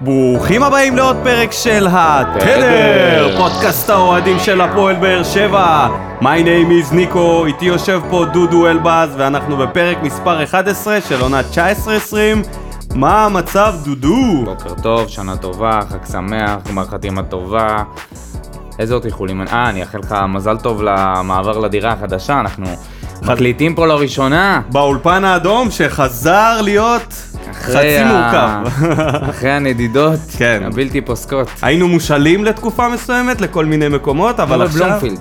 ברוכים הבאים לעוד פרק של התדר, פודקאסט האוהדים של הפועל באר שבע. My name is ניקו, איתי יושב פה דודו אלבז, ואנחנו בפרק מספר 11 של עונה 19-20. מה המצב, דודו? בוקר טוב, שנה טובה, חג שמח, גמר חתימה טובה. איזה עוד איחולים? אה, אני אאחל לך מזל טוב למעבר לדירה החדשה, אנחנו מקליטים פה לראשונה. באולפן האדום שחזר להיות חצי מורכב. אחרי הנדידות כן. הבלתי פוסקות. היינו מושאלים לתקופה מסוימת לכל מיני מקומות, אבל עכשיו... בלומפילד.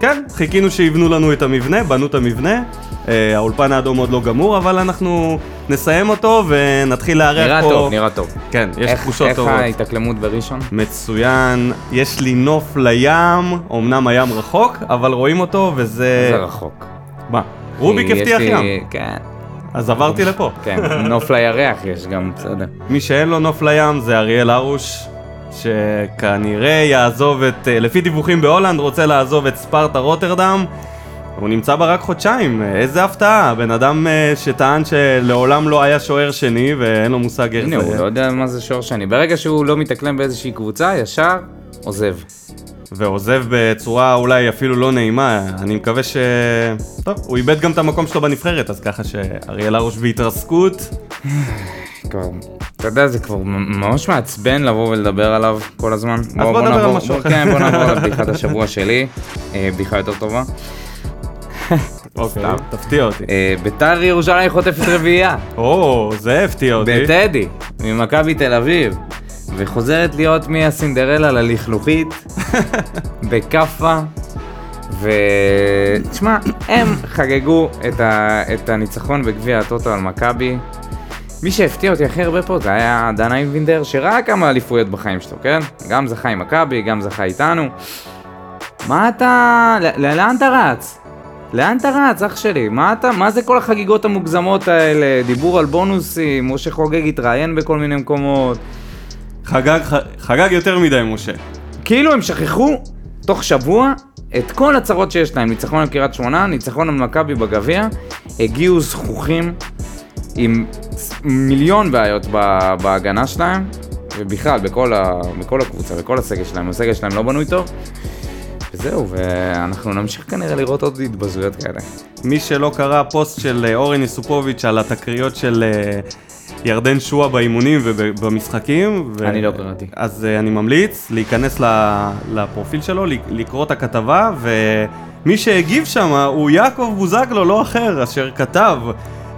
כן, חיכינו שיבנו לנו את המבנה, בנו את המבנה. אה, האולפן האדום עוד לא גמור, אבל אנחנו נסיים אותו ונתחיל לארח נראה פה... טוב, נראה טוב. כן, יש איך- תחושות איך טובות. ההתאקלמות בראשון? מצוין, יש לי נוף לים, אמנם הים רחוק, אבל רואים אותו וזה... זה רחוק. מה? רוביק הבטיח ים, כן, אז עברתי לפה. כן, נוף לירח יש גם, בסדר. מי שאין לו נוף לים זה אריאל הרוש, שכנראה יעזוב את, אה, לפי דיווחים בהולנד, רוצה לעזוב את ספרטה רוטרדם. הוא נמצא בה רק חודשיים, אה, איזה הפתעה, בן אדם אה, שטען שלעולם לא היה שוער שני ואין לו מושג איך הנה, הוא זה, לא יודע מה זה שור שני. ברגע שהוא לא מתאקלם באיזושהי קבוצה, ישר עוזב. ועוזב בצורה אולי אפילו לא נעימה, אני מקווה ש... טוב, הוא איבד גם את המקום שלו בנבחרת, אז ככה שאריאל הרוש בהתרסקות, כבר, אתה יודע, זה כבר ממש מעצבן לבוא ולדבר עליו כל הזמן. אז בוא נדבר על משהו אחר. כן, בוא נעבור לבדיחת השבוע שלי, אה, בדיחה יותר טובה. אוקיי. תפתיע אותי. אה, ביתר ירושלים חוטפת רביעייה, או, זה הפתיע אותי. בטדי, ממכבי תל אביב, וחוזרת להיות מהסינדרלה ללכלוכית, בכאפה. ותשמע, הם חגגו את, ה... את הניצחון בגביע הטוטו על מכבי. מי שהפתיע אותי הכי הרבה פה זה היה דן אייבינדר, שראה כמה אליפויות בחיים שלו, כן? גם זכה עם מכבי, גם זכה איתנו. מה אתה... לאן אתה רץ? לאן אתה רץ, אח שלי? מה אתה... מה זה כל החגיגות המוגזמות האלה? דיבור על בונוסים, משה חוגג התראיין בכל מיני מקומות. חגג, חגג יותר מדי, משה. כאילו הם שכחו תוך שבוע את כל הצרות שיש להם, ניצחון על קריית שמונה, ניצחון על מכבי בגביע, הגיעו זכוכים עם מיליון בעיות בהגנה שלהם, ובכלל בכל, ה- בכל הקבוצה, בכל הסגל שלהם, הסגל שלהם לא בנוי טוב. וזהו, ואנחנו נמשיך כנראה לראות עוד התבזויות כאלה. מי שלא קרא פוסט של אה, אורן יסופוביץ' על התקריות של אה, ירדן שועה באימונים ובמשחקים, ו... אני לא קראתי. אז אה, אני ממליץ להיכנס ל- לפרופיל שלו, לקרוא את הכתבה, ומי שהגיב שם הוא יעקב בוזגלו, לא אחר, אשר כתב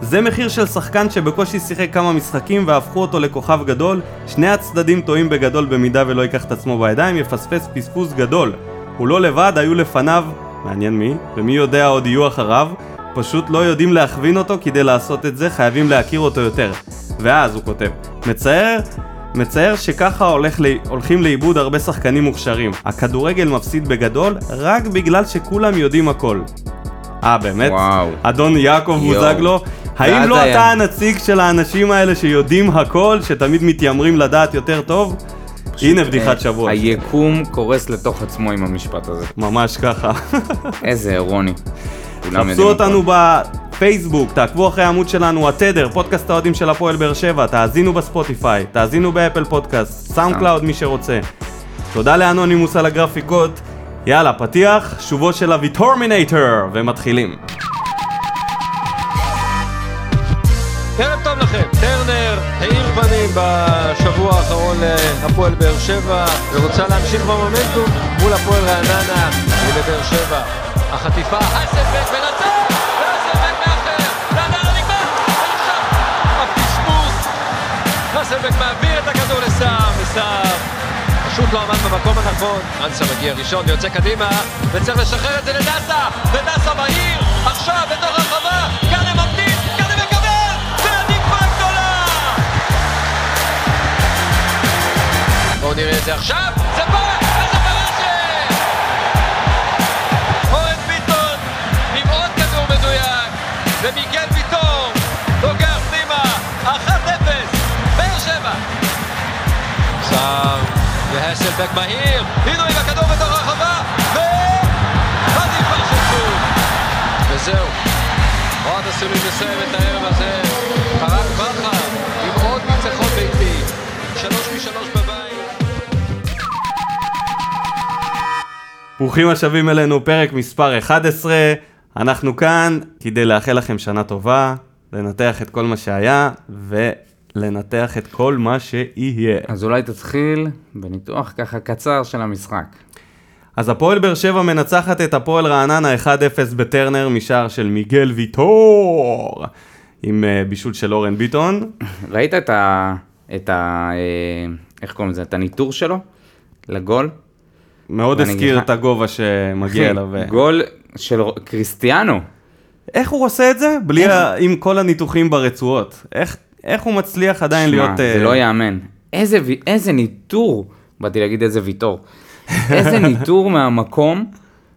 זה מחיר של שחקן שבקושי שיחק כמה משחקים והפכו אותו לכוכב גדול. שני הצדדים טועים בגדול במידה ולא ייקח את עצמו בידיים, יפספס פספוס גדול. הוא לא לבד, היו לפניו, מעניין מי, ומי יודע עוד יהיו אחריו, פשוט לא יודעים להכווין אותו כדי לעשות את זה, חייבים להכיר אותו יותר. ואז הוא כותב, מצער מצער שככה הולך לי, הולכים לאיבוד הרבה שחקנים מוכשרים. הכדורגל מפסיד בגדול רק בגלל שכולם יודעים הכל. אה, באמת? וואו. אדון יעקב. בוזגלו, האם לא היה. אתה הנציג של האנשים האלה שיודעים הכל, שתמיד מתיימרים לדעת יותר טוב? הנה בדיחת שבוע. היקום קורס לתוך עצמו עם המשפט הזה. ממש ככה. איזה אירוני. כולם חפשו אותנו. בפייסבוק, תעקבו אחרי העמוד שלנו, התדר, פודקאסט האוהדים של הפועל באר שבע, תאזינו בספוטיפיי, תאזינו ב Apple Podcast, SoundCloud מי שרוצה. תודה לאנונימוס על הגרפיקות. יאללה, פתיח, שובו של הוויטורמינטור, ומתחילים. ערב טוב לכם, טרנר האיר פנים בשבוע האחרון להפועל באר שבע ורוצה להמשיך במומנטום מול הפועל רעננה לבאר שבע. החטיפה, אסלבק ונתן! ואסלבק מאחר! והנער נגמר! ונכשל! הפספוס! אסלבק מעביר את הכדור לסער, וסער פשוט לא עמד במקום הנכון. אנסה מגיע ראשון ויוצא קדימה וצריך לשחרר את זה לדסה! ודסה מהיר! עכשיו בתוך הרחבה! כאן הם גדולה! בואו נראה את זה עכשיו! זה בא! פלייבק מהיר, הנה עם הכדור בתוך הרחבה, ו... והדיפה של קוק. וזהו, אוהד הסולין מסיים את הערב הזה, חרק בכר עם עוד ניצחון ביתי, שלוש משלוש בבית. ברוכים השבים אלינו, פרק מספר 11. אנחנו כאן כדי לאחל לכם שנה טובה, לנתח את כל מה שהיה, ו... ולנתח את כל מה שיהיה. אז אולי תתחיל בניתוח ככה קצר של המשחק. אז הפועל באר שבע מנצחת את הפועל רעננה 1-0 בטרנר משער של מיגל ויטור עם אה, בישול של אורן ביטון. ראית את ה... את ה... אה, איך קוראים לזה? את הניטור שלו? לגול? מאוד הזכיר את הגובה שמגיע אליו. גול של קריסטיאנו. איך הוא עושה את זה? בלי ה... עם כל הניתוחים ברצועות. איך, איך הוא מצליח עדיין שמע, להיות... זה אה, לא ייאמן. איזה, איזה ניטור, באתי להגיד איזה ויטור. איזה ניטור מהמקום,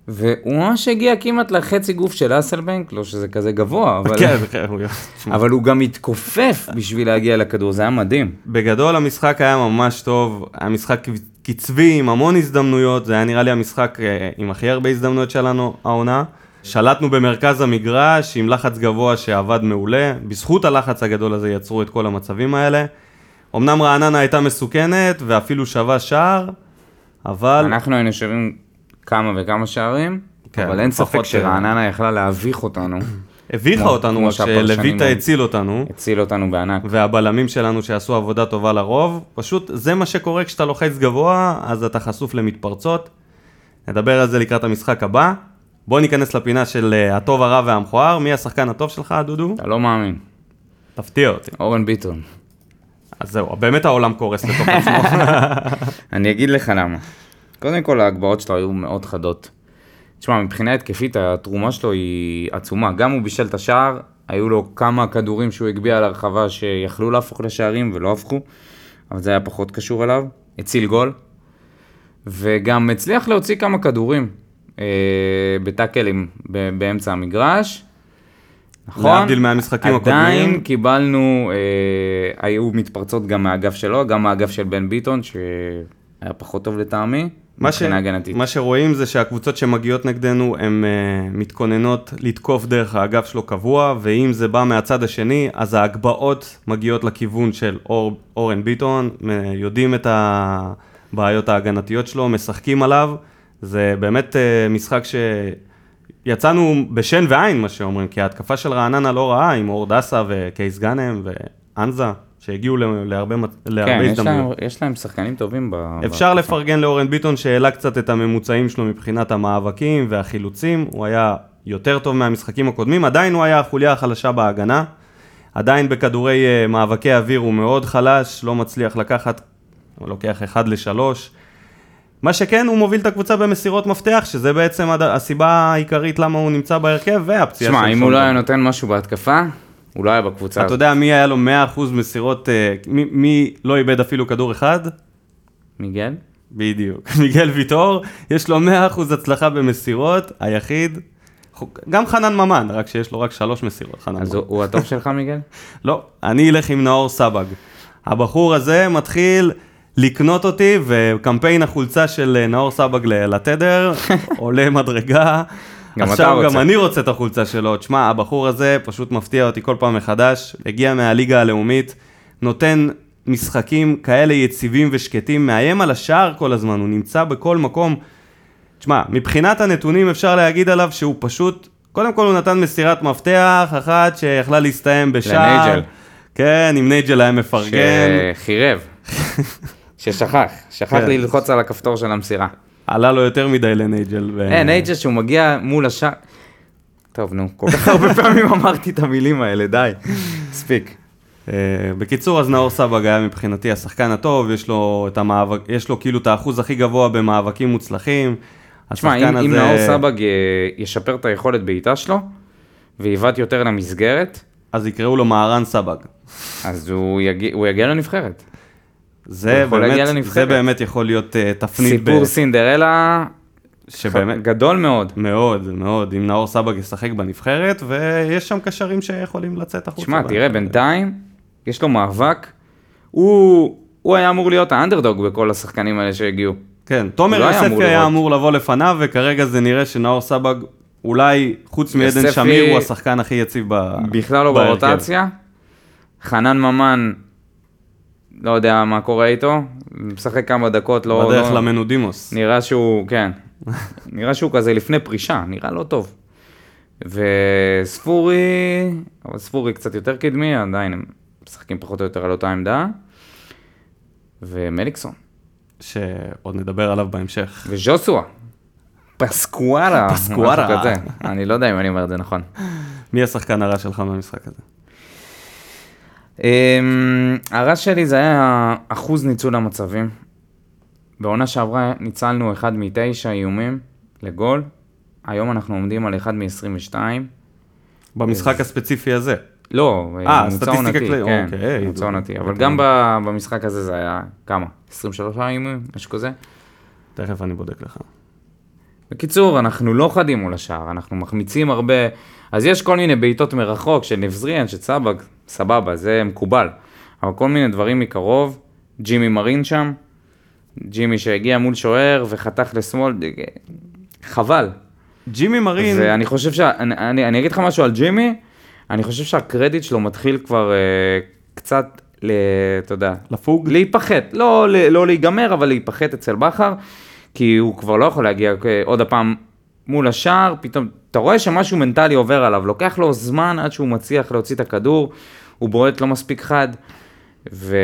והוא ממש הגיע כמעט לחצי גוף של אסלבנק, לא שזה כזה גבוה, אבל, כן, כן. אבל הוא גם התכופף בשביל להגיע לכדור, זה היה מדהים. בגדול המשחק היה ממש טוב, היה משחק קצבי עם המון הזדמנויות, זה היה נראה לי המשחק אה, עם הכי הרבה הזדמנויות שלנו העונה. שלטנו במרכז המגרש עם לחץ גבוה שעבד מעולה, בזכות הלחץ הגדול הזה יצרו את כל המצבים האלה. אמנם רעננה הייתה מסוכנת ואפילו שווה שער, אבל אנחנו היינו שווים כמה וכמה שערים, כן, אבל אין ספק לפחות, שרעננה יכלה להביך אותנו, הביכה אותנו, רק שלויטה. הציל אותנו. הציל אותנו בענק. והבלמים שלנו שעשו עבודה טובה לרוב, פשוט זה מה שקורה כשאתה לוחץ גבוה, אז אתה חשוף למתפרצות. נדבר על זה לקראת המשחק הבא. בוא ניכנס לפינה של אה, הטוב, הרע והמכוער. מי השחקן הטוב שלך, דודו? אתה לא מאמין. תפתיע אותי. אורן ביטון. אז זהו, באמת העולם קורס לתוך עצמו. אני אגיד לך למה. קודם כל ההגבהות שלו היו מאוד חדות. תשמע, מבחינה התקפית התרומה שלו היא עצומה. גם הוא בישל את השער, היו לו כמה כדורים שהוא הגביה להרחבה שיכלו להפוך לשערים ולא הפכו, אבל זה היה פחות קשור אליו. הציל גול, וגם הצליח להוציא כמה כדורים בטאקלים ב- באמצע המגרש. נכון, להבדיל מהמשחקים עדיין הקודמים. קיבלנו, אה, היו מתפרצות גם מהאגף שלו, גם מהאגף של בן ביטון, שהיה פחות טוב לטעמי, מה, ש... מבחינה הגנתית. מה שרואים זה שהקבוצות שמגיעות נגדנו הן uh, מתכוננות לתקוף דרך האגף שלו קבוע, ואם זה בא מהצד השני, אז ההגבהות מגיעות לכיוון של אור, אורן ביטון, אה, יודעים את הבעיות ההגנתיות שלו, משחקים עליו, זה באמת uh, משחק שיצאנו בשן ועין, מה שאומרים, כי ההתקפה של רעננה לא רעה, עם אור דסה וקייס גאנם ואנזה, שהגיעו ל- להרבה, להרבה כן, יש הזדמנויות. להם, יש להם שחקנים טובים. ב... אפשר ב- לפרגן לאורן ביטון שהעלה קצת את הממוצעים שלו מבחינת המאבקים והחילוצים, הוא היה יותר טוב מהמשחקים הקודמים, עדיין הוא היה החוליה החלשה בהגנה, עדיין בכדורי אה, מאבקי אוויר הוא מאוד חלש, לא מצליח לקחת, הוא לוקח 1 ל-3. מה שכן, הוא מוביל את הקבוצה במסירות מפתח, שזה בעצם הד- הסיבה העיקרית למה הוא נמצא בהרכב, והפציעה תשמע, של אם הוא לא. היה נותן משהו בהתקפה, הוא לא היה בקבוצה אתה הזאת. יודע מי היה לו 100% מסירות, אה, מי, מי לא איבד אפילו כדור אחד? מיגל? בדיוק. מיגל ויטור, יש לו 100% הצלחה במסירות, היחיד. גם חנן ממן, רק שיש לו רק שלוש מסירות, חנן אז ממן. הוא הוא הטוב שלך, מיגל? לא, אני אלך עם נאור סבג. הבחור הזה מתחיל לקנות אותי, וקמפיין החולצה של אה, נאור סבג לתדר עולה מדרגה. גם אתה עכשיו רוצה. גם אני רוצה את החולצה שלו. תשמע, הבחור הזה פשוט מפתיע אותי כל פעם מחדש. הגיע מהליגה הלאומית, נותן משחקים כאלה יציבים ושקטים, מאיים על השער כל הזמן, הוא נמצא בכל מקום. תשמע, מבחינת הנתונים אפשר להגיד עליו שהוא פשוט, קודם כל הוא נתן מסירת מפתח אחת שיכלה להסתיים בשער. לנייג'ל. כן, אם נייג'ל היה מפרגן, שחירב. ששכח, שכח כן. לי ללחוץ על הכפתור של המסירה. עלה לו יותר מדי לנייג'ל. ו- אה, נייג'ל שהוא מגיע מול השער. טוב, נו, כל כך הרבה פעמים אמרתי את המילים האלה, די. מספיק. אה, בקיצור, אז נאור סבג היה מבחינתי השחקן הטוב, יש לו את המאבק, יש לו כאילו את האחוז הכי גבוה במאבקים מוצלחים. תשמע, אם, אם הזה- נאור סבג אה, ישפר את היכולת בעיטה שלו, ויבעט יותר למסגרת, אז יקראו לו מהרן סבג. אז הוא יגיע, הוא יגיע לנבחרת. זה באמת. זה באמת יכול להיות אה, תפנית, סיפור ב- סינדרלה שבאמת, גדול מאוד. מאוד, מאוד, אם נאור סבג ישחק בנבחרת, ויש שם קשרים שיכולים לצאת החוצה. תשמע, ב- תראה, בינתיים יש לו מאבק. הוא, הוא היה אמור להיות האנדרדוג בכל השחקנים האלה שהגיעו. כן, תומר לא יוספי היה. אמור לבוא לפניו, וכרגע זה נראה שנאור סבג, אולי חוץ מעדן שמיר, הוא השחקן הכי יציב ב... בכלל לא. ברוטציה. חנן ממן, לא יודע מה קורה איתו, משחק כמה דקות, לא... בדרך לא- למנודימוס. נראה שהוא, כן, נראה שהוא כזה לפני פרישה, נראה לא טוב. וספורי, אבל ספורי קצת יותר קדמי, עדיין הם משחקים פחות או יותר על אותה עמדה. ומליקסון. שעוד נדבר עליו בהמשך. וז'וסווה. פסקוארה. פסקוארה. אני לא יודע אם אני אומר את זה נכון. מי השחקן הרע שלך במשחק הזה? אמ, הרע שלי זה היה אחוז ניצול המצבים. בעונה שעברה ניצלנו אחד מתשע איומים לגול, היום אנחנו עומדים על אחד מ-22. במשחק הספציפי הזה. לא, אה, ממוצע סטטיסטיקה עונתי, כללית, כן, אוקיי. ממוצע עונתי, אבל. גם במשחק הזה זה היה כמה? 23 איומים, משהו כזה? תכף אני בודק לך. בקיצור, אנחנו לא חדים מול השער, אנחנו מחמיצים הרבה, אז יש כל מיני בעיטות מרחוק של נבזריאן, של סבג, סבבה, זה מקובל. אבל כל מיני דברים מקרוב, ג'ימי מרין שם, ג'ימי שהגיע מול שוער וחתך לשמאל, חבל. ג'ימי מרין, ואני חושב ש... אני, אני, אני אגיד לך משהו על ג'ימי, אני חושב שהקרדיט שלו מתחיל כבר אה, קצת, ל, אתה יודע, לפוג? להיפחת, לא, ל- לא להיגמר, אבל להיפחת אצל בכר, כי הוא כבר לא יכול להגיע אה, עוד הפעם מול השער, פתאום, אתה רואה שמשהו מנטלי עובר עליו, לוקח לו זמן עד שהוא מצליח להוציא את הכדור, הוא בועט לא מספיק חד, ו...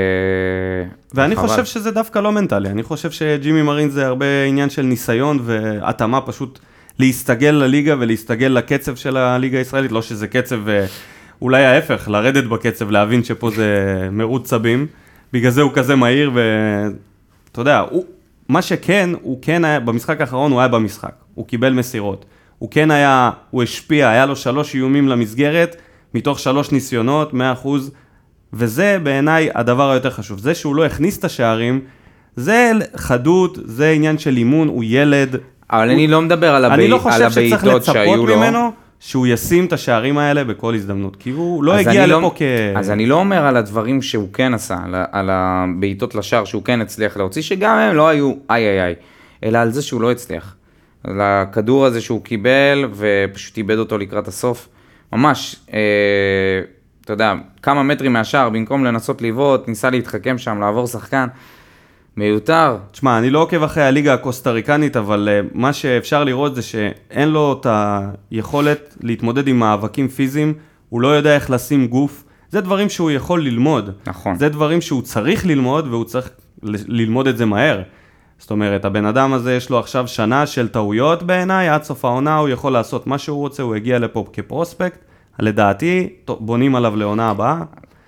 ואני חבל. חושב שזה דווקא לא מנטלי, אני חושב שג'ימי מרין זה הרבה עניין של ניסיון והתאמה פשוט להסתגל לליגה ולהסתגל לקצב של הליגה הישראלית, לא שזה קצב, אה, אולי ההפך, לרדת בקצב, להבין שפה זה מרוץ סבים, בגלל זה הוא כזה מהיר ואתה יודע, הוא, מה שכן, הוא כן היה, במשחק האחרון הוא היה במשחק, הוא קיבל מסירות, הוא כן היה, הוא השפיע, היה לו שלוש איומים למסגרת, מתוך שלוש ניסיונות, 100%, וזה בעיניי הדבר היותר חשוב. זה שהוא לא הכניס את השערים, זה חדות, זה עניין של אימון, הוא ילד. אבל אני לא מדבר על, אני הבעי... לא על חושב שצריך הבעיטות שהיו לצפות לו. ממנו שהוא ישים את השערים האלה בכל הזדמנות, כי הוא לא הגיע אני לפה לא, כ... אז אני לא אומר על הדברים שהוא כן עשה, על, על הבעיטות לשער שהוא כן הצליח להוציא, שגם הם לא היו איי איי איי, אלא על זה שהוא לא הצליח. על הכדור הזה שהוא קיבל ופשוט איבד אותו לקראת הסוף. ממש, אה, אתה יודע, כמה מטרים מהשער, במקום לנסות לבעוט, ניסה להתחכם שם, לעבור שחקן. מיותר. תשמע, אני לא עוקב אחרי הליגה הקוסטה-ריקנית, אבל uh, מה שאפשר לראות זה שאין לו את היכולת להתמודד עם מאבקים פיזיים, הוא לא יודע איך לשים גוף. זה דברים שהוא יכול ללמוד. נכון. זה דברים שהוא צריך ללמוד, והוא צריך ל- ללמוד את זה מהר. זאת אומרת, הבן אדם הזה יש לו עכשיו שנה של טעויות בעיניי, עד סוף העונה הוא יכול לעשות מה שהוא רוצה, הוא הגיע לפה כפרוספקט. לדעתי, בונים עליו לעונה הבאה.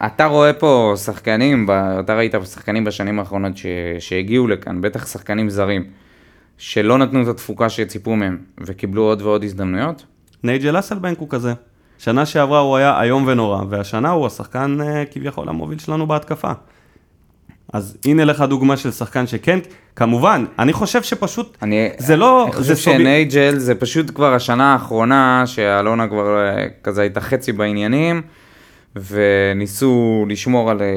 אתה רואה פה שחקנים, אתה ראית שחקנים בשנים האחרונות ש... שהגיעו לכאן, בטח שחקנים זרים, שלא נתנו את התפוקה שציפו מהם וקיבלו עוד ועוד הזדמנויות? נייג'ל אסלבנק הוא כזה. שנה שעברה הוא היה איום ונורא, והשנה הוא השחקן אה, כביכול המוביל שלנו בהתקפה. אז הנה לך דוגמה של שחקן שכן, כמובן, אני חושב שפשוט, אני, זה לא, אני חושב. שנייג'ל זה פשוט כבר השנה האחרונה שאלונה כבר אה, כזה הייתה חצי בעניינים וניסו לשמור על אה,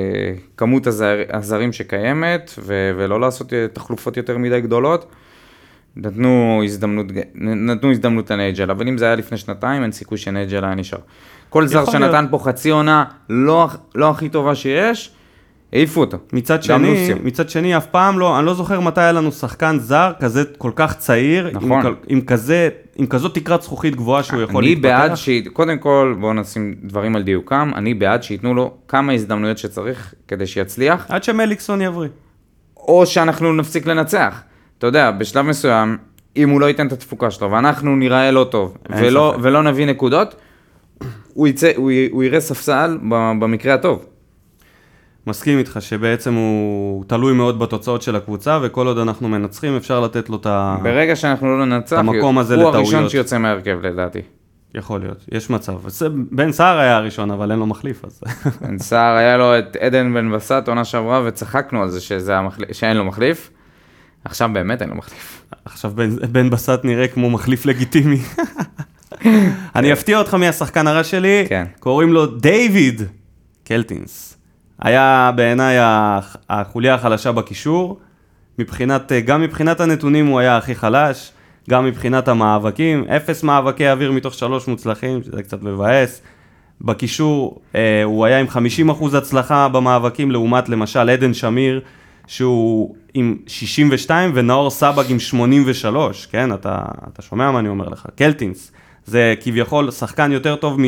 כמות הזר, הזרים שקיימת ו, ולא לעשות תחלופות יותר מדי גדולות. נתנו הזדמנות, נתנו הזדמנות לנייג'ל, אבל אם זה היה לפני שנתיים אין סיכוי שנייג'ל היה נשאר. כל זר שנתן להיות. פה חצי עונה לא, לא הכי טובה שיש, העיפו אותו. מצד שני. מצד שני, אף פעם לא, אני לא זוכר מתי היה לנו שחקן זר כזה כל כך צעיר, נכון. עם, עם כזה, עם כזאת תקרת זכוכית גבוהה שהוא יכול אני להתפתח. בעד ש... קודם כל, בואו נשים דברים על דיוקם, אני בעד שייתנו לו כמה הזדמנויות שצריך כדי שיצליח, עד שמליקסון יבריא. או שאנחנו נפסיק לנצח. אתה יודע, בשלב מסוים, אם הוא לא ייתן את התפוקה שלו, ואנחנו ניראה לא טוב, ולא. ולא נביא נקודות, הוא, יצא, הוא, י- הוא יראה ספסל במקרה הטוב. מסכים איתך שבעצם הוא תלוי מאוד בתוצאות של הקבוצה, וכל עוד אנחנו מנצחים אפשר לתת לו את ה... ברגע שאנחנו לא ננצח, המקום הזה הוא. הראשון שיוצא מהרכב לדעתי. יכול להיות, יש מצב. בן סער היה הראשון, אבל אין לו מחליף, אז... בן סער היה לו את עדן בן בסט עונה שעברה וצחקנו על זה שזה המחל... שאין לו מחליף. עכשיו באמת אין לו מחליף. עכשיו בן, בן בסט נראה כמו מחליף לגיטימי. אני אפתיע אותך מהשחקן הרע שלי, כן. קוראים לו דיוויד קלטינס. היה בעיניי הח- החוליה החלשה בקישור, מבחינת, גם מבחינת הנתונים הוא היה הכי חלש, גם מבחינת המאבקים, אפס מאבקי אוויר מתוך שלוש מוצלחים, שזה קצת מבאס. בקישור אה, הוא היה עם 50% הצלחה במאבקים, לעומת למשל עדן שמיר, שהוא עם 62 ונאור סבג עם 83, כן? אתה, אתה שומע מה אני אומר לך? קלטינס. זה כביכול שחקן יותר טוב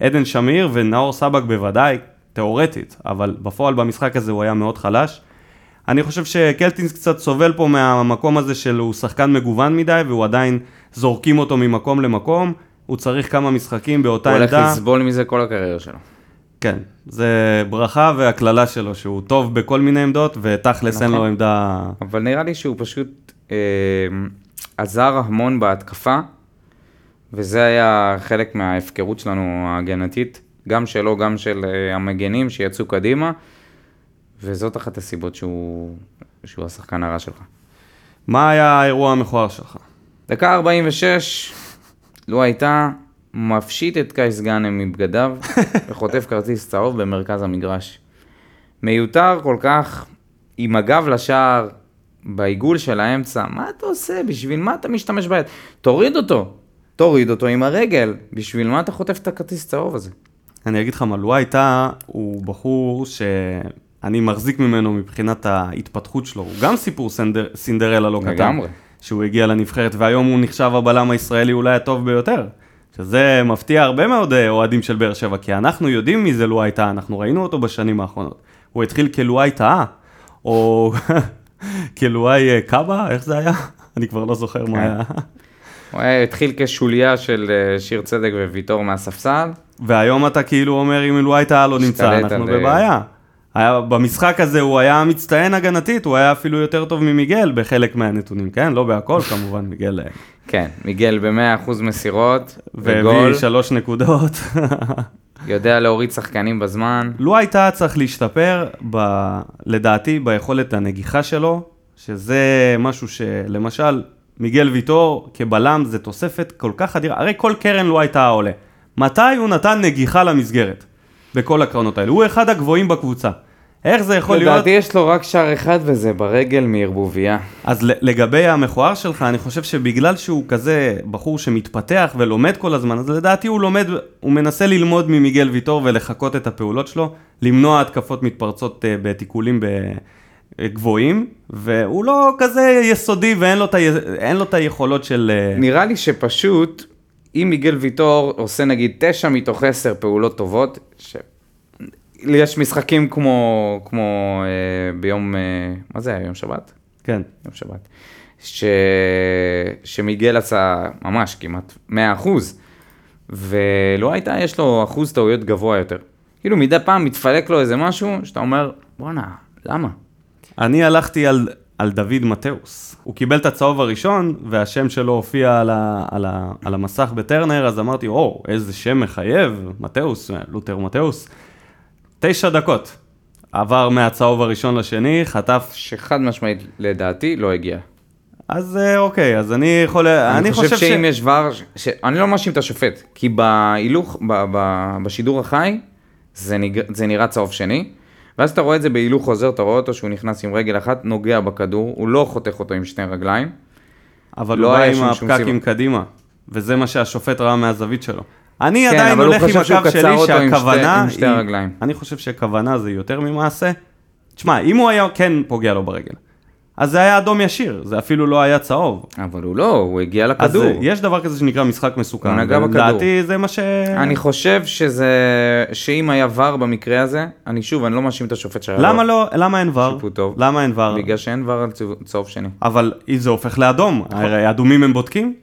מעדן שמיר ונאור סבג בוודאי, תיאורטית, אבל בפועל במשחק הזה הוא היה מאוד חלש. אני חושב שקלטינס קצת סובל פה מהמקום הזה של הוא שחקן מגוון מדי והוא עדיין זורקים אותו ממקום למקום, הוא צריך כמה משחקים באותה הוא עמדה. הולך לסבול מזה כל הקריירה שלו. כן, זה ברכה והקללה שלו, שהוא טוב בכל מיני עמדות, ותכלס אין נכון. לו עמדה... אבל נראה לי שהוא פשוט אה, עזר המון בהתקפה, וזה היה חלק מההפקרות שלנו ההגנתית, גם שלו, גם של אה, המגנים שיצאו קדימה, וזאת אחת הסיבות שהוא, שהוא השחקן הרע שלך. מה היה האירוע המכוער שלך? דקה 46, לו הייתה מפשיט את קייס גאנם מבגדיו וחוטף כרטיס צהוב במרכז המגרש. מיותר כל כך, עם הגב לשער, בעיגול של האמצע, מה אתה עושה? בשביל מה אתה משתמש ביד? תוריד אותו, תוריד אותו עם הרגל, בשביל מה אתה חוטף את הכרטיס צהוב הזה? אני אגיד לך מה, לואי טאה הוא בחור שאני מחזיק ממנו מבחינת ההתפתחות שלו, הוא גם סיפור סנדר, סינדרלה לא קטן. לגמרי. שהוא הגיע לנבחרת, והיום הוא נחשב הבלם הישראלי אולי הטוב ביותר. שזה מפתיע הרבה מאוד אה, אוהדים של באר שבע, כי אנחנו יודעים מי זה לואי טאה, אנחנו ראינו אותו בשנים האחרונות. הוא התחיל כלואי טאה, או כלואי אה, קאבה, איך זה היה? אני כבר לא זוכר מה כן. היה. הוא התחיל כשוליה של אה, שיר צדק וויטור מהספסל, והיום אתה כאילו אומר, אם לואי טאה לא נמצא, אנחנו אה, בבעיה. היה, במשחק הזה הוא היה מצטיין הגנתית, הוא היה אפילו יותר טוב ממיגל בחלק מהנתונים, כן? לא בהכל כמובן, מיגל... אה, כן, מיגל ב-100% מסירות, וגול, והביא שלוש נקודות. יודע להוריד שחקנים בזמן. לו הייתה צריך להשתפר, ב... לדעתי, ביכולת הנגיחה שלו, שזה משהו שלמשל, מיגל ויטור כבלם זה תוספת כל כך אדירה, הרי כל קרן לא הייתה עולה. מתי הוא נתן נגיחה למסגרת? בכל הקרנות האלה. הוא אחד הגבוהים בקבוצה. איך זה יכול להיות? לדעתי יש לו רק שער אחד וזה ברגל מערבוביה. אז לגבי המכוער שלך, אני חושב שבגלל שהוא כזה בחור שמתפתח ולומד כל הזמן, אז לדעתי הוא לומד, הוא מנסה ללמוד ממיגל ויטור ולחקות את הפעולות שלו, למנוע התקפות מתפרצות אה, בתיקולים אה, גבוהים, והוא לא כזה יסודי ואין את לו את היכולות של... אה, נראה לי שפשוט, אם מיגל ויטור עושה נגיד תשע מתוך עשר פעולות טובות, ש... יש משחקים כמו, כמו אה, ביום, אה, מה זה היה, יום שבת? כן. יום שבת. ש... שמיגל עשה ממש כמעט 100 אחוז, ולא הייתה, יש לו אחוז טעויות גבוה יותר. כאילו מדי פעם מתפלק לו איזה משהו, שאתה אומר, בואנה, למה? אני הלכתי על, על דוד מתאוס. הוא קיבל את הצהוב הראשון, והשם שלו הופיע על, ה, על, ה, על המסך בטרנר, אז אמרתי, או, איזה שם מחייב, מתאוס, לותר מתאוס. תשע דקות. עבר מהצהוב הראשון לשני, חטף... שחד משמעית, לדעתי, לא הגיע. אז אה, אוקיי, אז אני יכול... אני, חושב, שאם יש ור, ש... אני לא מאשים את השופט, כי בהילוך, ב... ב... בשידור החי, זה, נג... זה נראה צהוב שני, ואז אתה רואה את זה בהילוך חוזר, אתה רואה אותו שהוא נכנס עם רגל אחת, נוגע בכדור, הוא לא חותך אותו עם שני רגליים. אבל לא הוא בא עם הפקקים. קדימה, וזה מה שהשופט ראה מהזווית שלו. אני כן, עדיין הולך עם הקו שלי אותו עם שתי- שהכוונה עם שתי היא... אני חושב שכוונה זה יותר ממעשה. תשמע, אם הוא היה כן פוגע לו ברגל, אז זה היה אדום ישיר, זה אפילו לא היה צהוב. אבל הוא לא, הוא הגיע אז לכדור. אה, יש דבר כזה שנקרא משחק מסוכן. הוא נגע בכדור. לדעתי זה מה ש... אני חושב שזה, שאם היה ור במקרה הזה, אני שוב, אני לא מאשים את השופט שהיה למה לא, למה אין ור? שיפוט טוב. למה אין ור? בגלל שאין ור על צהוב- שני. אבל זה הופך לאדום, נכון. הרי אדומים הם בודקים?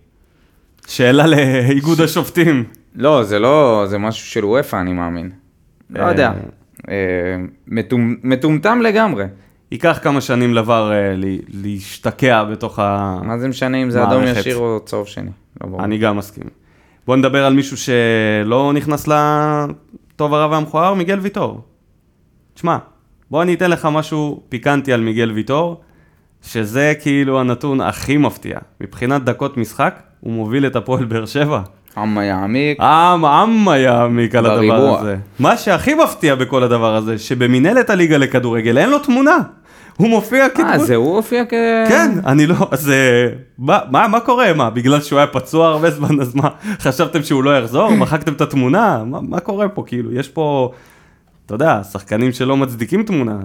שאלה לאיגוד השופטים. לא, זה לא, זה משהו של וופא, אני מאמין. לא אה, יודע. אה, מטומ- מטומטם לגמרי. ייקח כמה שנים לבר אה, להשתקע בתוך ה... מה זה משנה אם זה אדום. ישיר או צהוב שני? לא. אני גם מסכים. בוא נדבר על מישהו שלא נכנס לטוב הרע והמכוער, מיגל ויטור. תשמע, בוא אני אתן לך משהו פיקנטי על מיגל ויטור, שזה כאילו הנתון הכי מפתיע. מבחינת דקות משחק, הוא מוביל את הפועל באר שבע. עמה יעמיק. עם, עם יעמיק על הדבר. הזה. מה שהכי מפתיע בכל הדבר הזה, שבמינהלת הליגה לכדורגל אין לו תמונה. הוא מופיע אה, כדמות. זה הוא הופיע כ... כן, אני לא, אז אה, מה, מה, מה קורה? מה, בגלל שהוא היה פצוע הרבה זמן, אז מה, חשבתם שהוא לא יחזור? מחקתם את התמונה? מה, מה קורה פה? כאילו, יש פה אתה יודע, שחקנים שלא מצדיקים תמונה.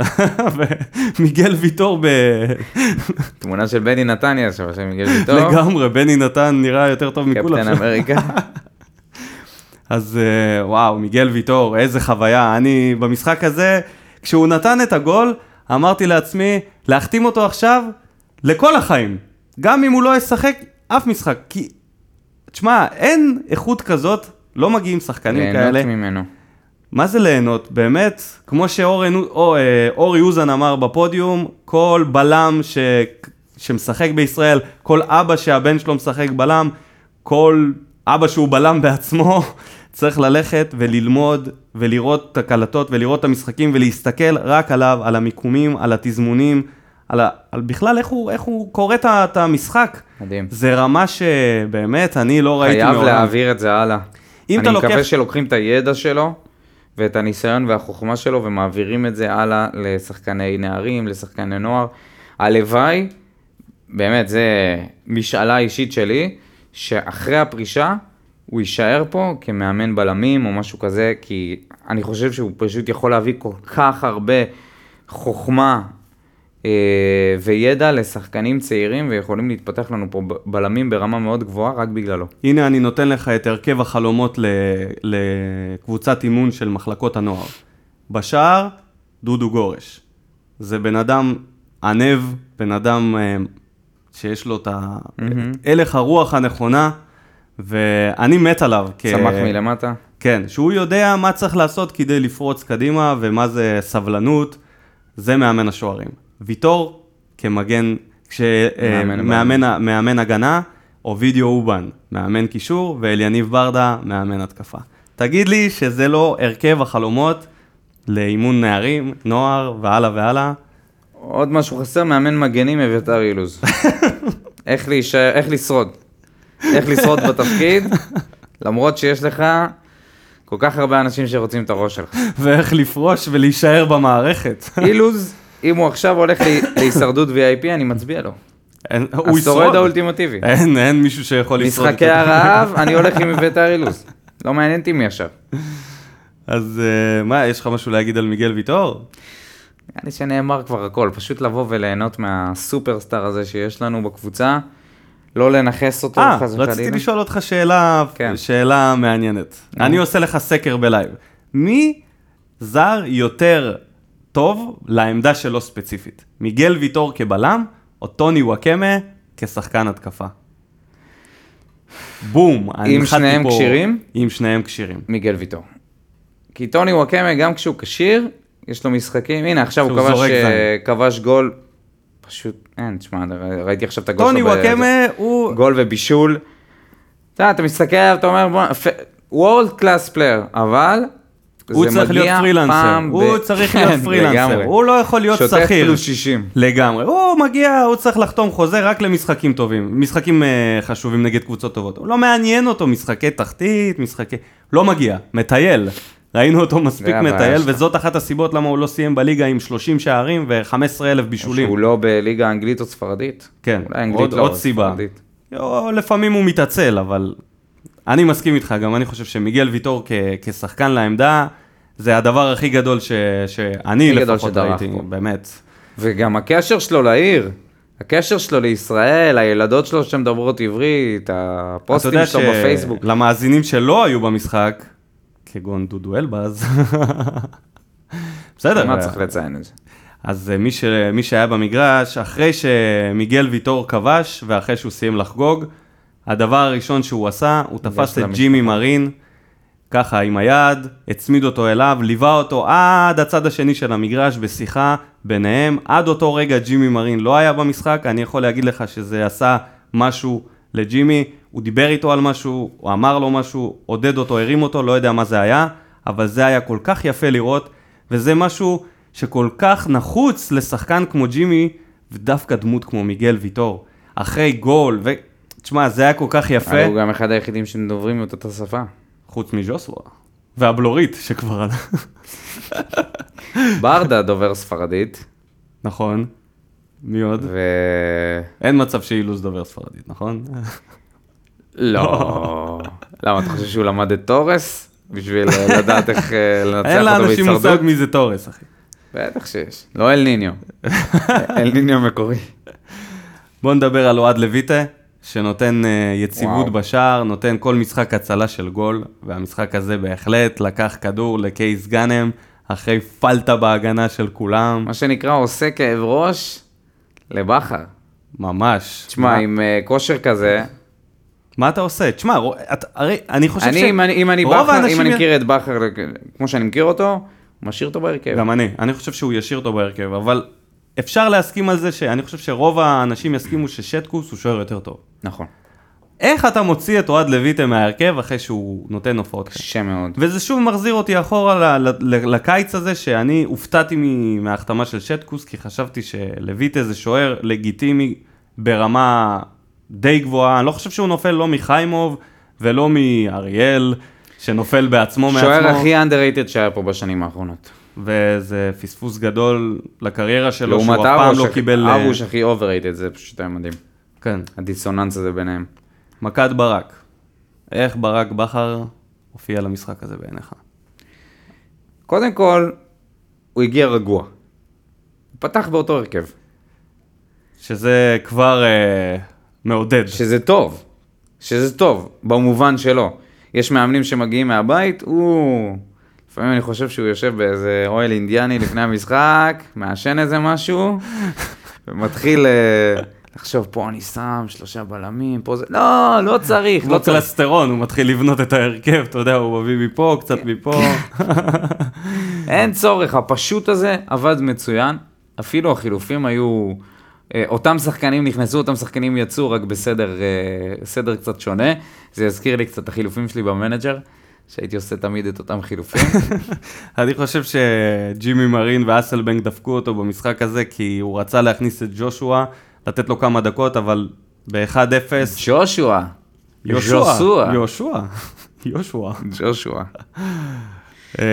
ומיגל ויטור ב... תמונה של בני נתניה עכשיו, של מיגל ויטור. לגמרי, בני נתן נראה יותר טוב מכולם. קפטן אמריקה. אז אה, וואו, מיגל ויטור, איזה חוויה. אני במשחק הזה, כשהוא נתן את הגול, אמרתי לעצמי, להחתים אותו עכשיו לכל החיים. גם אם הוא לא ישחק אף משחק. כי, תשמע, אין איכות כזאת, לא מגיעים שחקנים כאלה. ליהנות ממנו. מה זה ליהנות? באמת, כמו שאור או, אה, אורי אוזן אמר בפודיום, כל בלם ש, שמשחק בישראל, כל אבא שהבן שלו משחק בלם, כל אבא שהוא בלם בעצמו, צריך ללכת וללמוד ולראות את הקלטות ולראות את המשחקים ולהסתכל רק עליו, על המיקומים, על התזמונים, על, ה, על בכלל איך הוא, איך הוא קורא את המשחק. מדהים. זה רמה שבאמת אני לא ראיתי חייב מעולם. להעביר את זה הלאה. אם אני אתה מקווה לוקח- שלוקחים את הידע שלו ואת הניסיון והחוכמה שלו ומעבירים את זה הלאה לשחקני נערים, לשחקני נוער. הלוואי, באמת, זה משאלה אישית שלי, שאחרי הפרישה הוא יישאר פה כמאמן בלמים או משהו כזה, כי אני חושב שהוא פשוט יכול להביא כל כך הרבה חוכמה אה, וידע לשחקנים צעירים ויכולים להתפתח לנו פה בלמים ברמה מאוד גבוהה רק בגללו. הנה אני נותן לך את הרכב החלומות ל- לקבוצת אימון של מחלקות הנוער. בשער, דודו גורש. זה בן אדם ענב, בן אדם אה, שיש לו את ה- הלך הרוח הנכונה, ואני מת עליו. כ- צמח מלמטה. כן, שהוא יודע מה צריך לעשות כדי לפרוץ קדימה ומה זה סבלנות, זה מאמן השוערים. ויטור כמגן, מאמן כשמאמן מאמן הגנה, אובידיו אובן, מאמן קישור, ואליניב ברדה, מאמן התקפה. תגיד לי שזה לא הרכב החלומות לאימון נערים, נוער והלאה והלאה. עוד משהו חסר, מאמן מגנים אביתר אילוז. איך להישאר, איך לשרוד. איך לשרוד בתפקיד, למרות שיש לך כל כך הרבה אנשים שרוצים את הראש שלך. ואיך לפרוש ולהישאר במערכת. אילוז, אם הוא עכשיו הולך לה- להישרדות VIP, אני מצביע לו. אין- הוא השורד ישרוד. האולטימטיבי. אין, אין מישהו שיכול לשרוד. משחקי. הרעב, אני הולך עם אביתר אילוז. לא מעניין אותי מי עכשיו. אז אה, מה, יש לך משהו להגיד על מיגל ויטור? נראה לי שנאמר כבר הכל, פשוט לבוא וליהנות מהסופרסטאר הזה שיש לנו בקבוצה, לא לנכס אותו אה, חס רציתי וחלילה. לשאול אותך שאלה, כן. שאלה מעניינת. נו. אני עושה לך סקר בלייב. מי זר יותר טוב לעמדה שלו ספציפית? מיגל ויטור כבלם, או טוני וואקמה כשחקן התקפה? בום. בהנחה ששניהם כשירים? אם שניהם כשירים. מיגל ויטור. כי טוני וואקמה, גם כשהוא כשיר, יש לו משחקים, הנה עכשיו הוא כבש, אה. כבש גול, פשוט, אין, תשמע, ראיתי עכשיו את הגול טוני שלו, ב- וואקמה הוא... גול ובישול. אתה יודע, אתה מסתכל עליו, אתה אומר, בוא, world class player, אבל, הוא צריך להיות פרילנסר, הוא צריך כן, להיות פרילנסר. הוא לא יכול להיות שוטף שכיר. פלוס 60. לגמרי, הוא מגיע, הוא צריך לחתום חוזה רק למשחקים טובים, משחקים אה, חשובים נגד קבוצות טובות. לא מעניין אותו משחקי תחתית, משחקי... לא מגיע, מטייל. ראינו אותו מספיק מטייל. וזאת אחת הסיבות למה הוא לא סיים בליגה עם 30 שערים ו-15 אלף בישולים. שהוא לא בליגה אנגלית או ספרדית. כן, עוד, לא, עוד סיבה. ספרדית. או, לפעמים הוא מתעצל, אבל אני מסכים איתך, גם אני חושב שמיגל ויטור כ- כשחקן לעמדה, זה הדבר הכי גדול ש... שאני הכי לפחות ראיתי, פה. באמת. וגם הקשר שלו לעיר, הקשר שלו לישראל, הילדות שלו שמדברות עברית, הפוסטים שלו בפייסבוק. שלמאזינים שלא היו במשחק, כגון דודו אלבז, בסדר, מה צריך לציין את זה? אז אה, מי, ש... מי שהיה במגרש, אחרי שמיגל ויטור כבש ואחרי שהוא סיים לחגוג, הדבר הראשון שהוא עשה, הוא תפס את. ג'ימי מרין, ככה עם היד, הצמיד אותו אליו, ליווה אותו עד הצד השני של המגרש בשיחה ביניהם. עד אותו רגע ג'ימי מרין לא היה במשחק, אני יכול להגיד לך שזה עשה משהו לג'ימי, הוא דיבר איתו על משהו, הוא אמר לו משהו, עודד אותו, הרים אותו, לא יודע מה זה היה, אבל זה היה כל כך יפה לראות, וזה משהו שכל כך נחוץ לשחקן כמו ג'ימי, ודווקא דמות כמו מיגל ויטור. אחרי גול, ו... תשמע, זה היה כל כך יפה. הוא גם אחד היחידים שדוברים את אותה שפה. חוץ מז'וסווה. והבלורית שכבר עלה. ברדה דובר ספרדית, נכון. מי עוד? ו... אין מצב שאילוז דובר ספרדית, נכון? לא. למה, אתה חושב שהוא למד את תורס? בשביל אה, לדעת איך אה, לנצח אין אותו לאנשים בהישרדות. מושג מי זה תורס, אחי. בטח שיש. לא אל ניניו. אל ניניו מקורי. בוא נדבר על אוהד לויטה, שנותן אה, יציבות וואו. בשער, נותן כל משחק הצלה של גול, והמשחק הזה בהחלט לקח כדור לקייס גאנם, אחרי פלטה בהגנה של כולם, מה שנקרא עושה כאב ראש לבכר. ממש. תשמע, מה- עם אה, כושר כזה, מה אתה עושה? תשמע, את- הרי אני חושב ש... אני, אם אני, אם אני בכר, אם אני מכיר את בכר כמו שאני מכיר אותו, הוא משאיר אותו בהרכב. גם אני, אני חושב שהוא ישאיר אותו בהרכב, אבל אפשר להסכים על זה שאני חושב שרוב האנשים יסכימו ששטקוס הוא שוער יותר טוב. נכון. איך אתה מוציא את אוהד לויטה מההרכב אחרי שהוא נותן הופעות כאלה? קשה מאוד. וזה שוב מחזיר אותי אחורה ל- ל- לקיץ הזה, שאני הופתעתי מההחתמה של שטקוס, כי חשבתי שלויטה זה שוער לגיטימי ברמה די גבוהה, אני לא חושב שהוא נופל לא מחיימוב ולא מאריאל, שנופל בעצמו מעצמו. שוער הכי underrated שהיה פה בשנים האחרונות. וזה פספוס גדול לקריירה שלו, שהוא לעומת אף פעם לא קיבל... אה, ארוש הכי overrated, זה פשוט היה מדהים. כן, הדיסוננס הזה ביניהם. מכת ברק. איך ברק בכר הופיע למשחק הזה בעיניך? קודם כל, הוא הגיע רגוע. הוא פתח באותו הרכב, שזה כבר אה, מעודד. שזה טוב. שזה טוב, במובן שלו. יש מאמנים שמגיעים מהבית, הוא... לפעמים אני חושב שהוא יושב באיזה אוהל אינדיאני לפני המשחק, מעשן איזה משהו, ומתחיל אה, לחשוב, פה אני שם שלושה בלמים, פה זה... לא, לא צריך, לא צריך. קלסטרון, הוא מתחיל לבנות את ההרכב, אתה יודע, הוא מביא מפה, קצת מפה. אין צורך, הפשוט הזה עבד מצוין. אפילו החילופים היו... אה, אותם שחקנים נכנסו, אותם שחקנים יצאו, רק בסדר אה, סדר קצת שונה. זה הזכיר לי קצת החילופים שלי במנג'ר, שהייתי עושה תמיד את אותם חילופים. אני חושב שג'ימי מרין ואסלבנק דפקו אותו במשחק הזה, כי הוא רצה להכניס את ג'ושוע, לתת לו כמה דקות, אבל ב-1-0, ג'ושוע. יהושע. יהושע, יהושע. ג'ושוע. אה,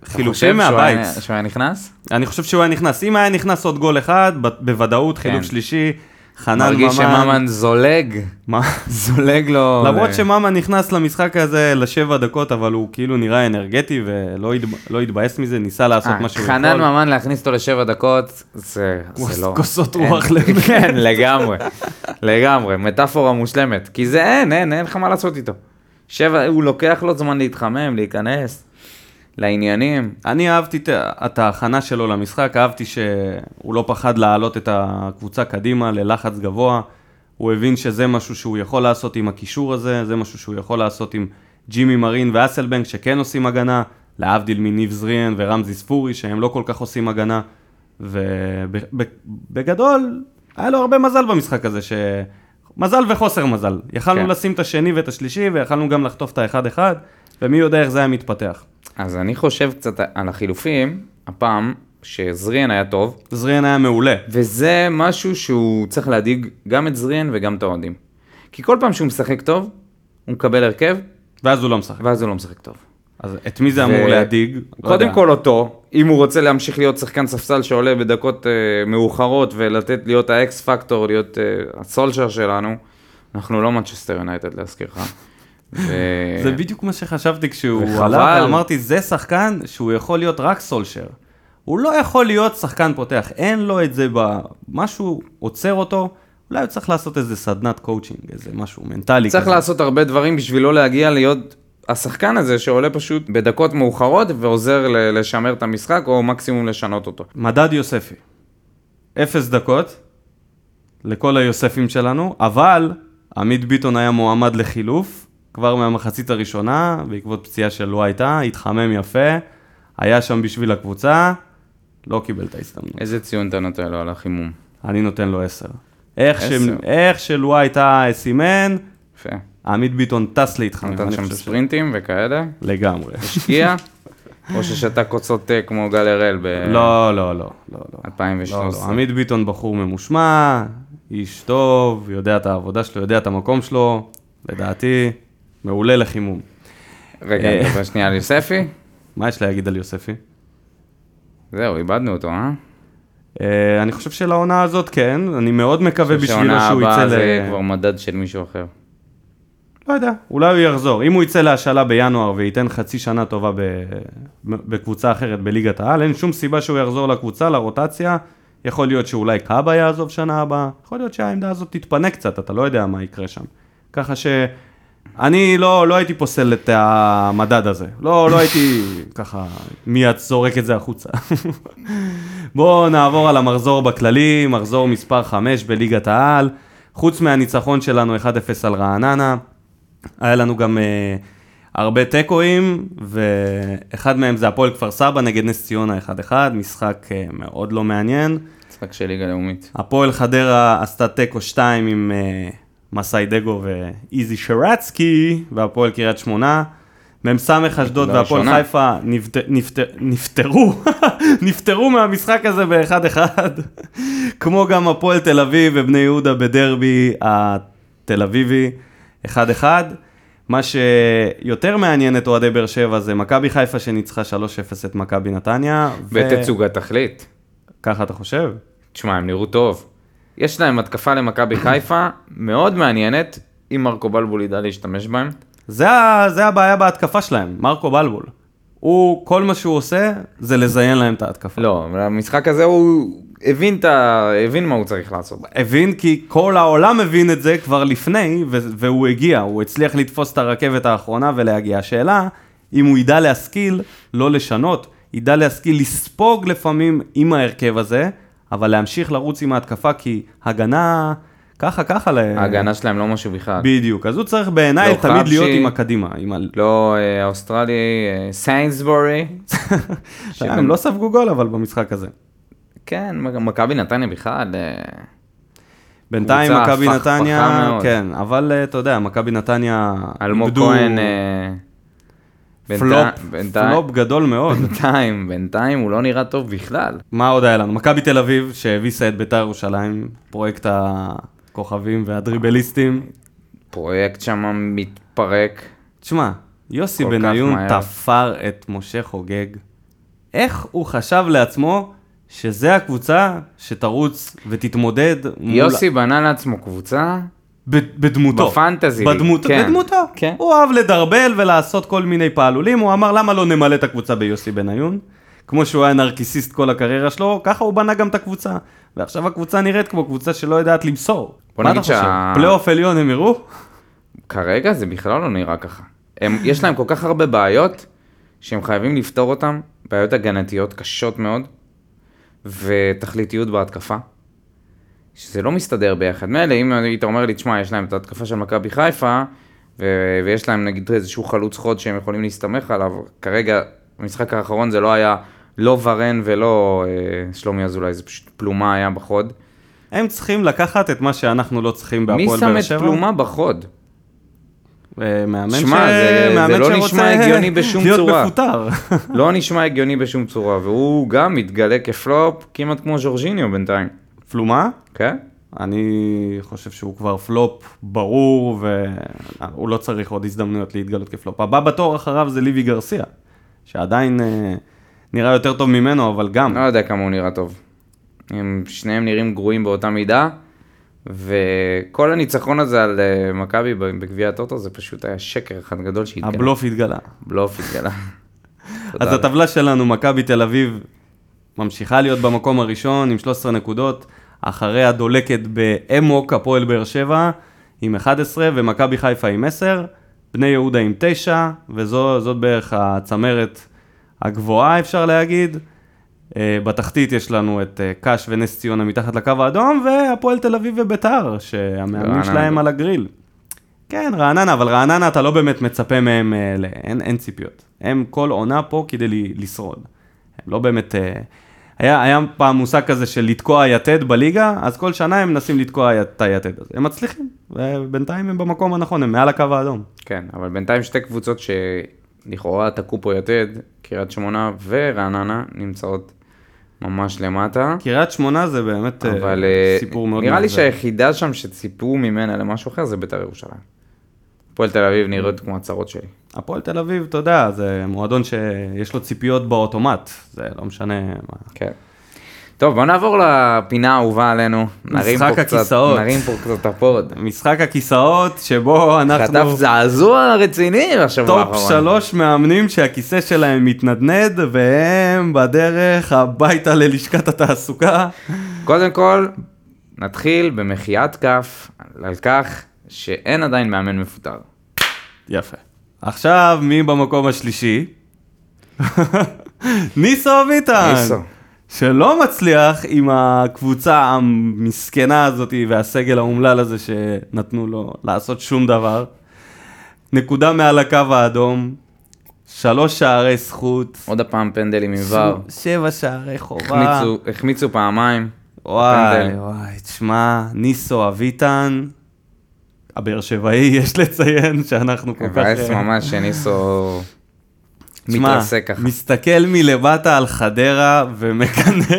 אתה חילופים שהוא מהבית. שהוא היה נכנס? אני חושב שהוא היה נכנס. אם היה נכנס עוד גול אחד, בוודאות חילוף כן. שלישי, חנן ממן. מרגיש שממן זולג, מה? זולג לו. למרות שממן נכנס למשחק הזה לשבע דקות, אבל הוא כאילו נראה אנרגטי ולא התב- לא התבאס מזה, ניסה לעשות אה, מה שהוא יכול. חנן ממן להכניס אותו לשבע דקות, זה זה לא... כוסות. רוח למת. כן, לגמרי, לגמרי, מטאפורה מושלמת. כי זה אין, אין, אין לך מה לעשות איתו. שבע, הוא לוקח לו זמן להתחמם, להיכנס לעניינים. אני אהבתי את- את ההכנה שלו למשחק, אהבתי שהוא לא פחד להעלות את הקבוצה קדימה ללחץ גבוה. הוא הבין שזה משהו שהוא יכול לעשות עם הקישור הזה, זה משהו שהוא יכול לעשות עם ג'ימי מרין ואסלבנק שכן עושים הגנה, להבדיל מניב זריאן ורמזי ספורי שהם לא כל כך עושים הגנה. ובגדול, היה לו הרבה מזל במשחק הזה, ש... מזל וחוסר מזל. יכלנו כן. לשים את השני ואת השלישי, ויכלנו גם לחטוף את האחד-אחד, ומי יודע איך זה היה מתפתח. אז אני חושב קצת על החילופים, הפעם, שזריאן היה טוב, זריאן היה מעולה. וזה משהו שהוא צריך להדאיג גם את זריאן וגם את האוהדים. כי כל פעם שהוא משחק טוב, הוא מקבל הרכב, ואז הוא לא משחק. ואז הוא לא משחק טוב. אז את מי זה ו- אמור להדאיג? לא קודם יודע. כל אותו, אם הוא רוצה להמשיך להיות שחקן ספסל שעולה בדקות אה, מאוחרות ולתת להיות ה X factor, להיות אה, הסולשר שלנו, אנחנו לא מנצ'סטר יונייטד להזכירך. ו... זה בדיוק מה שחשבתי כשהוא וחבל. עלה, ואמרתי, זה שחקן שהוא יכול להיות רק סולשר. הוא לא יכול להיות שחקן פותח, אין לו את זה ב... משהו עוצר אותו, אולי הוא צריך לעשות איזה סדנת קואוצ'ינג, איזה משהו מנטלי צריך כזה. לעשות הרבה דברים בשביל לא להגיע להיות השחקן הזה שעולה פשוט בדקות מאוחרות ועוזר לשמר את המשחק או מקסימום לשנות אותו. מדד יוספי. אפס דקות לכל היוספים שלנו, אבל עמית ביטון היה מועמד לחילוף כבר מהמחצית הראשונה, בעקבות פציעה שלא הייתה, התחמם יפה, היה שם בשביל הקבוצה, לא קיבל את ההזדמנות. איזה ציון אתה נותן לו על החימום? אני נותן לו עשר. איך, ש... איך שלואה הייתה סימן, יפה. עמית ביטון טס להתחמם. נתן שם חושב ש- ספרינטים וכאלה, לגמרי. השקיע, או ששתה כוסות תה כמו גל הראל ב-2013. לא, לא, לא, לא, לא. לא, לא. עמית ביטון בחור ממושמע, איש טוב, יודע את העבודה שלו, יודע את המקום שלו, לדעתי, מעולה לחימום. רגע, אה. נדבר שנייה על יוספי. מה יש להגיד על יוספי? זהו, איבדנו אותו, אה? אה, אני חושב שלעונה הזאת כן, אני מאוד מקווה חושב בשבילו שהעונה שהוא הבאה יצא זה ל... כבר מדד של מישהו אחר. לא יודע, אולי הוא יחזור. אם הוא יצא להשאלה בינואר וייתן חצי שנה טובה. בקבוצה אחרת בליגת העל, אין שום סיבה שהוא יחזור לקבוצה, לרוטציה. יכול להיות שאולי קאבה יעזוב שנה הבאה, יכול להיות שהעמדה הזאת תתפנה קצת, אתה לא יודע מה יקרה שם. ככה ש... אני לא, לא הייתי פוסל את המדד הזה. לא, לא הייתי ככה מיד זורק את זה החוצה. בואו נעבור על המחזור בכללי, מחזור מספר 5 בליגת העל. חוץ מהניצחון שלנו 1-0 על רעננה, היה לנו גם uh, הרבה תיקואים, ואחד מהם זה הפועל כפר סבא נגד נס ציונה 1-1, משחק uh, מאוד לא מעניין. משחק של ליגה לאומית. הפועל חדרה עשתה תיקו 2 עם uh, מסאי דגו ואיזי שרצקי, והפועל קריית שמונה. מ"ס אשדוד והפועל. חיפה נפט... נפט... נפטרו, נפטרו מהמשחק הזה באחד-אחד, כמו גם הפועל תל אביב ובני יהודה בדרבי התל אביבי, אחד-אחד. מה שיותר מעניין את אוהדי באר שבע זה מכבי חיפה שניצחה 3-0 את מכבי נתניה. ו- בתצוגת תכלית. ככה אתה חושב? תשמע, הם נראו טוב. יש להם התקפה למכבי חיפה מאוד מעניינת, אם מרקו בלבול ידע להשתמש בהם. זה, זה הבעיה בהתקפה שלהם, מרקו בלבול. הוא, כל מה שהוא עושה זה לזיין להם את ההתקפה. לא, במשחק הזה הוא הבין, את ה... הבין מה הוא צריך לעשות. הבין כי כל העולם הבין את זה כבר לפני, ו- והוא הגיע, הוא הצליח לתפוס את הרכבת האחרונה ולהגיע. השאלה, אם הוא ידע להשכיל, לא לשנות, ידע להשכיל לספוג לפעמים עם ההרכב הזה, אבל להמשיך לרוץ עם ההתקפה, כי הגנה, ככה ככה. ל- ההגנה שלהם לא משהו בכלל. בדיוק, אז הוא צריך בעיניי לא תמיד להיות חבשי. עם הקדימה. עם ה... לא אה, האוסטרלי, אה, סיינסבורי. הם לא ספגו גול אבל במשחק הזה. כן, מכבי נתניה בכלל. אה, בינתיים מכבי נתניה. כן, אבל אה, אתה יודע, מכבי נתניה אלמוג כהן... פלופ, בינתיים- פלופ גדול מאוד. בינתיים, בינתיים הוא לא נראה טוב בכלל. מה עוד היה לנו? מכבי תל אביב שהביסה את ביתר ירושלים, פרויקט הכוכבים והדריבליסטים. פרויקט שם מתפרק. תשמע, יוסי בניון. תפר את משה חוגג. איך הוא חשב לעצמו שזה הקבוצה שתרוץ ותתמודד מול... יוסי בנה לעצמו קבוצה, בדמותו. בפנטזי, בדמות, כן. בדמותו. כן. הוא אהב לדרבל ולעשות כל מיני פעלולים, הוא אמר למה לא נמלא את הקבוצה ביוסי בניון? כמו שהוא היה נרקיסיסט כל הקריירה שלו, ככה הוא בנה גם את הקבוצה. ועכשיו הקבוצה נראית כמו קבוצה שלא יודעת למסור. בוא מה נגיד אתה חושב? שה- פלייאוף עליון הם יראו? כרגע זה בכלל לא נראה ככה. הם, יש להם כל כך הרבה בעיות, שהם חייבים לפתור אותם, בעיות הגנתיות קשות מאוד, ותכליתיות בהתקפה, שזה לא מסתדר ביחד. מילא, אם היית אומר לי, תשמע, יש להם את ההתקפה של מכבי חיפה, ו- ויש להם נגיד איזשהו חלוץ חוד שהם יכולים להסתמך עליו, כרגע, במשחק האחרון זה לא היה לא ורן ולא אה, שלומי אזולאי, זה פשוט פלומה היה בחוד. הם צריכים לקחת את מה שאנחנו לא צריכים מי בהפועל שם באר את שבע. פלומה בחוד? אה, מאמן זה לא שרוצה נשמע הגיוני בשום להיות צורה. מפוטר. לא נשמע הגיוני בשום צורה, והוא גם מתגלה כפלופ כמעט כמו ז'ורג'יניו בינתיים, פלומה? כן? אני חושב שהוא כבר פלופ ברור, והוא לא צריך עוד הזדמנויות להתגלות כפלופ. הבא בתור אחריו זה ליבי גרסיה, שעדיין אה, נראה יותר טוב ממנו, אבל גם. לא יודע כמה הוא נראה טוב. הם שניהם נראים גרועים באותה מידה, וכל הניצחון הזה על אה, מכבי בגביע הטוטו זה פשוט היה שקר אחד גדול שהתגלה. הבלוף התגלה. בלוף התגלה. אז. הטבלה שלנו, מכבי תל אביב ממשיכה להיות במקום הראשון עם 13 נקודות, אחריה דולקת באמוק, הפועל באר שבע עם 11, ומכבי חיפה עם 10, בני יהודה עם 9, וזאת בערך הצמרת הגבוהה אפשר להגיד. אה, בתחתית יש לנו את אה, קאש ונס ציונה מתחת לקו האדום, והפועל תל אביב וביתר, שהמאמנים. שלהם על הגריל. כן, רעננה, אבל רעננה אתה לא באמת מצפה מהם, אה. אין, אין ציפיות. הם כל עונה פה כדי לשרוד. הם לא באמת... אה, היה, היה פעם מושג כזה של לתקוע יתד בליגה, אז כל שנה הם מנסים לתקוע את היתד הזה. הם מצליחים, ובינתיים הם במקום הנכון, הם מעל הקו האדום. כן, אבל בינתיים שתי קבוצות שלכאורה תקעו פה יתד, קריית שמונה ורעננה, נמצאות ממש למטה. קריית שמונה זה באמת אה, אבל אה, סיפור מאוד נראה לי מאכזב. שהיחידה שם שציפו ממנה למשהו אחר זה בית"ר ירושלים. הפועל תל אביב נראית כמו הצהרות שלי. הפועל תל אביב, אתה יודע, זה מועדון שיש לו ציפיות באוטומט, זה לא משנה מה. כן. טוב, בוא נעבור לפינה האהובה עלינו. נרים משחק פה קצת- הכיסאות. נרים פה קצת את הפוד. משחק הכיסאות, שבו אנחנו... חטף זעזוע רציני בשבוע טופ האחרון. שלוש מאמנים שהכיסא שלהם מתנדנד, והם בדרך הביתה ללשכת התעסוקה. קודם כל, נתחיל במחיאת כף על כך שאין עדיין מאמן מפוטר. יפה. עכשיו, מי במקום השלישי? ניסו אביטן. ניסו. שלא מצליח עם הקבוצה המסכנה הזאת והסגל האומלל הזה שנתנו לו לעשות שום דבר. נקודה מעל הקו האדום, שלוש שערי זכות, עוד הפעם פנדלים עם ור. שבע שערי חובה. החמיצו, החמיצו פעמיים. וואי, פנדל. וואי, תשמע, ניסו אביטן, הבאר שבעי, יש לציין שאנחנו כל כך... מבאס ממש שניסו מתרסק ככה. מסתכל מלמטה על חדרה ומקנא.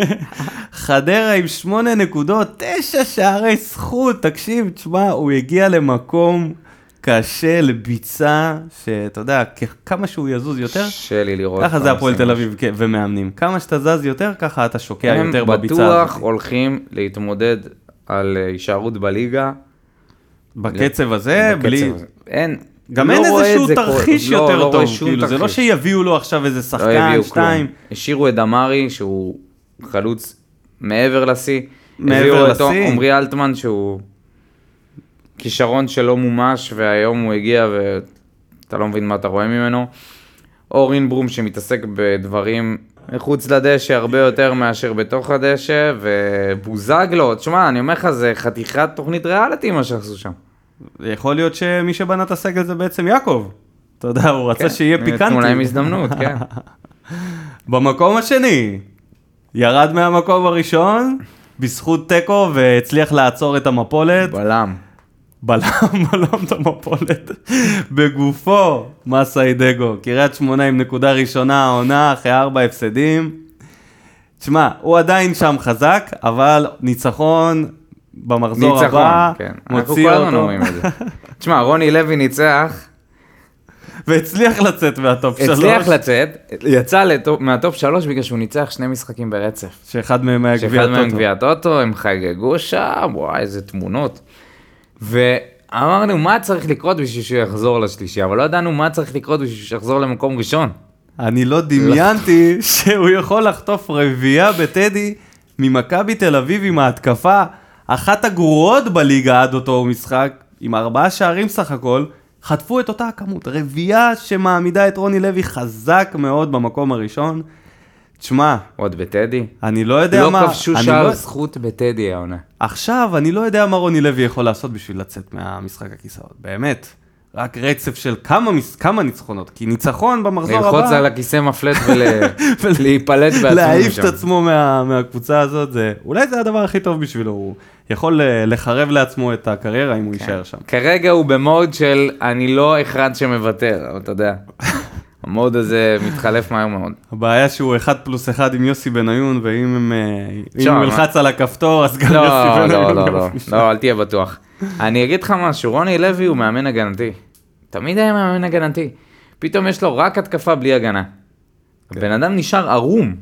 חדרה עם שמונה נקודות, תשע שערי זכות, תקשיב, תשמע, הוא הגיע למקום קשה לביצה, שאתה יודע, כמה שהוא יזוז יותר, קשה לי לראות. ככה זה הפועל תל אביב כן, ומאמנים. כמה שאתה זז יותר, ככה אתה שוקע הם יותר בביצה בטוח הזאת. הולכים להתמודד על אה, הישארות בליגה. בקצב הזה, בקצב בלי... הזה. אין. גם לא אין איזשהו תרחיש. לא, יותר לא רואה טוב, שום כאילו, זה לא תרחיש. שיביאו לו עכשיו איזה לא שחקן, הביאו שתיים. כלום. השאירו את דמארי, שהוא חלוץ מעבר לשיא. מעבר לשיא. עמרי אלטמן, שהוא כישרון שלא מומש, והיום הוא הגיע ואתה לא מבין מה אתה רואה ממנו. אורין ברום שמתעסק בדברים מחוץ לדשא הרבה יותר מאשר בתוך הדשא, ובוזגלו, תשמע, אני אומר לך, זה חתיכת תוכנית ריאליטי מה שעשו שם. יכול להיות שמי שבנה את הסגל זה בעצם יעקב. אתה יודע, הוא רצה כן, שיהיה פיקנטי. להם הזדמנות, כן. במקום השני, ירד מהמקום הראשון, בזכות תיקו, והצליח לעצור את המפולת. בלם. בלם בלם את המפולת בגופו, מסאי דגו. קריית שמונה עם נקודה ראשונה העונה אחרי ארבע הפסדים. תשמע, הוא עדיין שם חזק, אבל ניצחון במחזור ניצחון, הבא, כן. אנחנו מוציא כל הזמן אותו, אומרים את זה. תשמע, רוני לוי ניצח, והצליח לצאת מהטופ שלוש. הצליח לצאת, יצא לטופ- מהטופ שלוש בגלל שהוא ניצח שני משחקים ברצף. שאחד מהם היה גביע שאחד מהם. גביע טוטו, הם חגגו שם, וואי, איזה תמונות. ואמרנו, מה צריך לקרות בשביל שהוא יחזור לשלישי, אבל לא ידענו מה צריך לקרות בשביל שהוא יחזור למקום ראשון. אני לא דמיינתי שהוא יכול לחטוף רביעייה בטדי ממכבי תל אביב עם ההתקפה, אחת הגרועות בליגה עד אותו משחק, עם ארבעה שערים סך הכל, חטפו את אותה הכמות. רביעייה שמעמידה את רוני לוי חזק מאוד במקום הראשון. תשמע, עוד בטדי. אני לא יודע לא מה... כבשו אני שער לא- זכות בטדי העונה. עכשיו, אני לא יודע מה רוני לוי יכול לעשות בשביל לצאת מהמשחק הכיסאות, באמת. רק רצף של כמה, מס- כמה ניצחונות, כי ניצחון במחזור הבא... ללחוץ על הכיסא מפלט ולהיפלט בעצמו להעיף את. עצמו מה, מהקבוצה הזאת, זה, אולי זה הדבר הכי טוב בשבילו, הוא יכול אה, לחרב לעצמו את הקריירה אם הוא יישאר שם. כרגע הוא במוד של אני לא אחד שמוותר, אתה יודע. המוד הזה מתחלף מהר מאוד. הבעיה שהוא אחד פלוס אחד עם יוסי בניון, ואם הם, אה, אם הוא ילחץ על הכפתור, אז גם לא, יוסי לא, בניון לא, לא, נשאר. לא, אל תהיה בטוח. אני אגיד לך משהו, רוני לוי הוא מאמן הגנתי. תמיד היה מאמן הגנתי. פתאום יש לו רק התקפה בלי הגנה. הבן אדם נשאר ערום.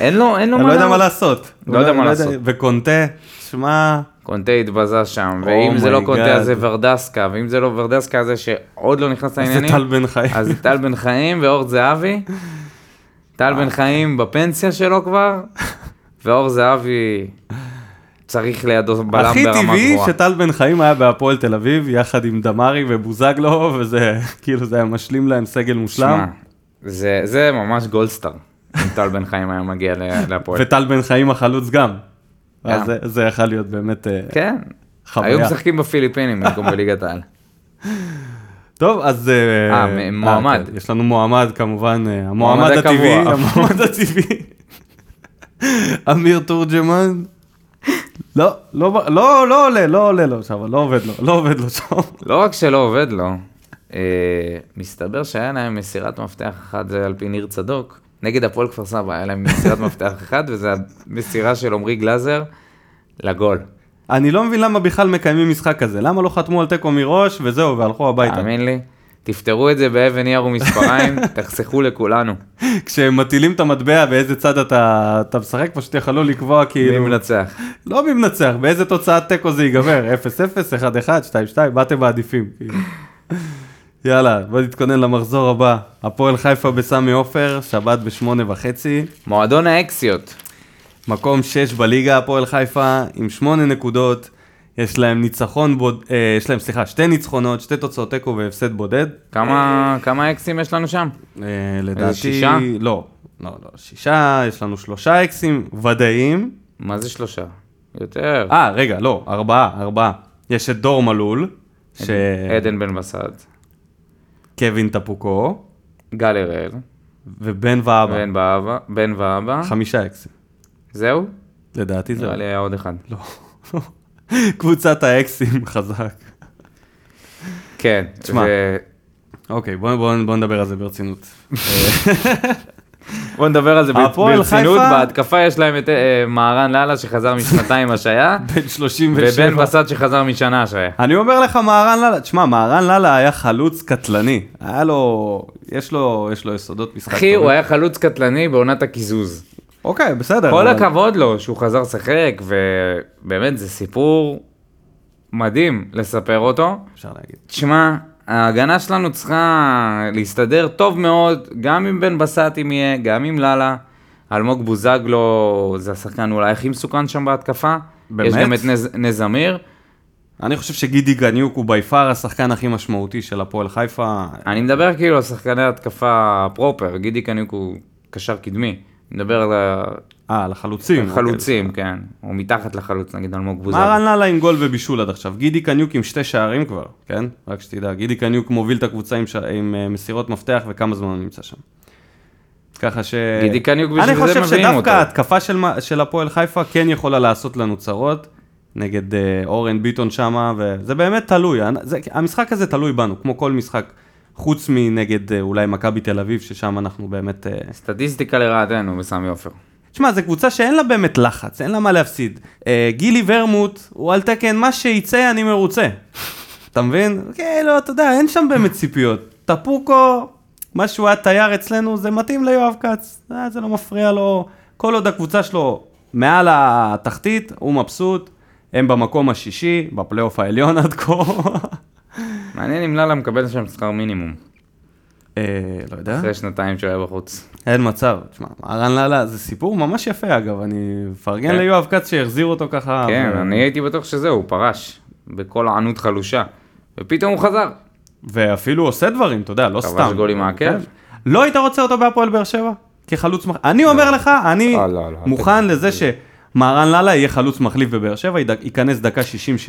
אין לו, אין לו אני לא יודע מה לעשות. לעשות. לא יודע מה לעשות. וקונטה, שמע, קונטה התבזה שם, Oh ואם זה לא my קונטה אז זה God. ורדסקה, ואם זה לא ורדסקה אז זה שעוד לא נכנס זה לעניינים. טל בן חיים. אז טל בן חיים ואור זהבי. טל בן חיים בפנסיה שלו כבר, ואור זהבי צריך לידו בלם הכי ברמה טבעי גבוהה. שטל בן חיים היה בהפועל תל אביב, יחד עם דמארי ובוזגלו, וזה כאילו זה היה משלים להם סגל מושלם. שמע, זה, זה ממש גולדסטאר, אם טל בן חיים היה מגיע להפועל. וטל בן חיים החלוץ גם. גם. אז זה- זה יכול להיות באמת אה, כן, חוויה. היו משחקים בפיליפינים במקום בליגת העל. טוב, אז... אה, מ- מועמד. כן, יש לנו מועמד כמובן, אה, המועמד מועמד הטבעי. המועמד הטבעי. אמיר תורג'מן. לא, לא, לא, לא עולה, לא עולה לו שם, לא עובד לו, לא עובד לו שם. לא רק שלא עובד לו, אה, מסתבר שהיה להם מסירת מפתח זה על פי ניר צדוק, נגד הפועל כפר סבא היה להם מסירת מפתח אחד, וזה המסירה של עמרי גלאזר לגול. אני לא מבין למה בכלל מקיימים משחק כזה, למה לא חתמו על תיקו מראש וזהו, והלכו הביתה. תאמין לי, תפתרו את זה באבן נייר ומספריים, תחסכו לכולנו. כשהם מטילים את המטבע באיזה צד אתה, אתה משחק, פשוט יכלו לקבוע מי כאילו... מנצח? לא מי מנצח, באיזה תוצאת תיקו זה ייגמר, 0-0, 1-1, 2-2, מה אתם מעדיפים? יאללה, בוא נתכונן למחזור הבא. הפועל חיפה בסמי עופר, שבת בשמונה וחצי. מועדון האקסיות. מקום 6 בליגה, הפועל חיפה, עם 8 נקודות. יש להם ניצחון בוד... אה, יש להם, סליחה, שתי ניצחונות, שתי תוצאות תיקו והפסד בודד. כמה כמה אקסים יש לנו שם? אה, לדעתי... שישה? לא, לא, לא, שישה, יש לנו שלושה אקסים ודאיים. מה זה שלושה? יותר. אה, רגע, לא, ארבעה, ארבעה. יש את דור מלול, עדן בן בסט, שקווין טפוקו, גל הראל, ובן ואבא. בן ואבא, בן ואבא. חמישה אקסים. זהו? לדעתי זה... נראה לי היה עוד אחד. לא. קבוצת האקסים חזק. כן. תשמע. ו- אוקיי, בוא, בוא, בוא נדבר על זה ברצינות. בוא נדבר על זה ברצינות. בהתקפה יש להם את אה, מהרן לאללה שחזר משנתיים השעיה, בן 37. ובן בסט שחזר משנה השעיה. אני אומר לך מהרן לאללה, תשמע, מהרן לאללה היה חלוץ קטלני. היה לו, יש לו, יש לו יסודות משחק. אחי. הוא היה חלוץ קטלני בעונת הקיזוז. אוקיי, בסדר. כל הכבוד לו שהוא חזר לשחק, ובאמת זה סיפור מדהים לספר אותו. אפשר להגיד. תשמע, ההגנה שלנו צריכה להסתדר טוב מאוד, גם עם בן בסט אם יהיה, גם עם לאללה. אלמוג בוזגלו זה השחקן אולי הכי מסוכן שם בהתקפה. באמת? יש גם את נז, נזמיר. אני חושב שגידי גניוק הוא בי פאר השחקן הכי משמעותי של הפועל חיפה. אני מדבר כאילו על שחקני התקפה פרופר, גידי קניוק הוא קשר קדמי. אני מדבר על אה, לחלוצים. החלוצים, כן. הוא מתחת לחלוץ, נגיד אלמוג בוזגלו. מהרן לאללה עם גול ובישול עד עכשיו. גידי קניוק עם שתי שערים כבר, כן? רק שתדע. גידי קניוק מוביל את הקבוצה עם, ש... עם אה, מסירות מפתח וכמה זמן הוא נמצא שם. ככה ש... גידי קניוק בשביל אני זה חושב מביאים שדווקא אותו. ההתקפה של, של הפועל חיפה כן יכולה לעשות לנו צרות. נגד אה, אורן ביטון שמה, וזה באמת תלוי. אני- זה, המשחק הזה תלוי בנו, כמו כל משחק. חוץ מנגד אה, אולי מכבי תל אביב, ששם אנחנו באמת... אה, סטטיסטיקה לרעתנו בסמי עופר. תשמע, זו קבוצה שאין לה באמת לחץ, אין לה מה להפסיד. אה, גילי ורמוט הוא על תקן, מה שיצא אני מרוצה. אתה מבין? כאילו, אתה יודע, אין שם באמת ציפיות. טפוקו, מה שהוא היה תייר אצלנו, זה מתאים ליואב כץ. אה, זה לא מפריע לו. כל עוד הקבוצה שלו מעל התחתית, הוא מבסוט. הם במקום השישי, בפלייאוף העליון עד כה. מעניין אם לאללה מקבל שם שכר מינימום, אה, לא יודע. אחרי שנתיים שהוא היה בחוץ. אין מצב. תשמע, אהרן לאללה, זה סיפור ממש יפה אגב, אני מפרגן כן. ליואב כץ שהחזיר אותו ככה. כן, ו- אני הייתי בטוח שזהו, הוא פרש. בכל ענות חלושה. ופתאום הוא חזר. ואפילו עושה דברים, אתה יודע, לא כבש סתם. גול עם העקב. כן. לא היית רוצה אותו בהפועל באר שבע? כחלוץ מחליף? אני אומר לך, אני לא, לא, לא, מוכן לזה שמהרן לאללה יהיה חלוץ מחליף בבאר שבע, ייכנס דקה 60-70.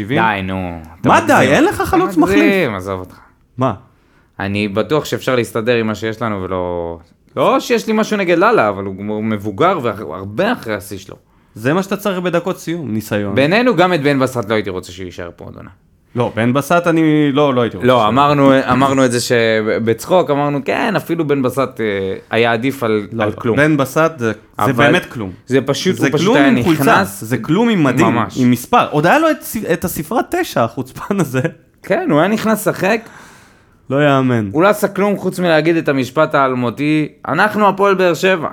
די, נו. מה. די? אין לך חלוץ מחליף. עזוב אותך. מה? אני בטוח שאפשר להסתדר עם מה שיש לנו ולא... לא שיש לי משהו נגד לאללה, אבל הוא מבוגר והרבה אחרי השיא שלו. זה מה שאתה צריך בדקות סיום, ניסיון. בינינו, גם את בן בסט לא הייתי רוצה שיישאר פה, אדונה. לא, בן בסט אני לא, לא הייתי רוצה. לא, אמרנו, אמרנו את זה שבצחוק, אמרנו, כן, אפילו בן בסט אה, היה עדיף על, לא, על לא. כלום. בן בסט זה, זה באמת כלום. זה פשוט, זה הוא פשוט כלום היה עם חולצה, נכנס. זה כלום עם מדים, ממש. עם מספר. עוד היה לו את, את הספרה תשע, החוצפן הזה. כן, הוא היה נכנס לשחק, לא יאמן. הוא לא עשה כלום חוץ מלהגיד את המשפט האלמותי, אנחנו הפועל באר שבע.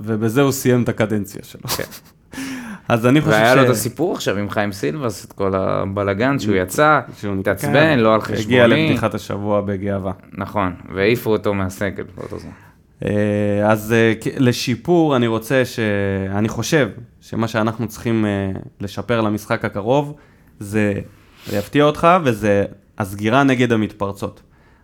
ובזה הוא סיים את הקדנציה שלו. אז אני חושב ש... והיה לו את הסיפור עכשיו עם חיים סילבס, את כל הבלגן שהוא יצא, שהוא התעצבן, לא על הגיע חשבוני. לפתיחת השבוע בגאווה. נכון, והעיפו אותו מהסגל באותו זמן. אה, אז אה, לשיפור, אני רוצה ש... אני חושב שמה שאנחנו צריכים אה, לשפר למשחק הקרוב, זה, זה יפתיע אותך, וזה הסגירה נגד המתפרצות.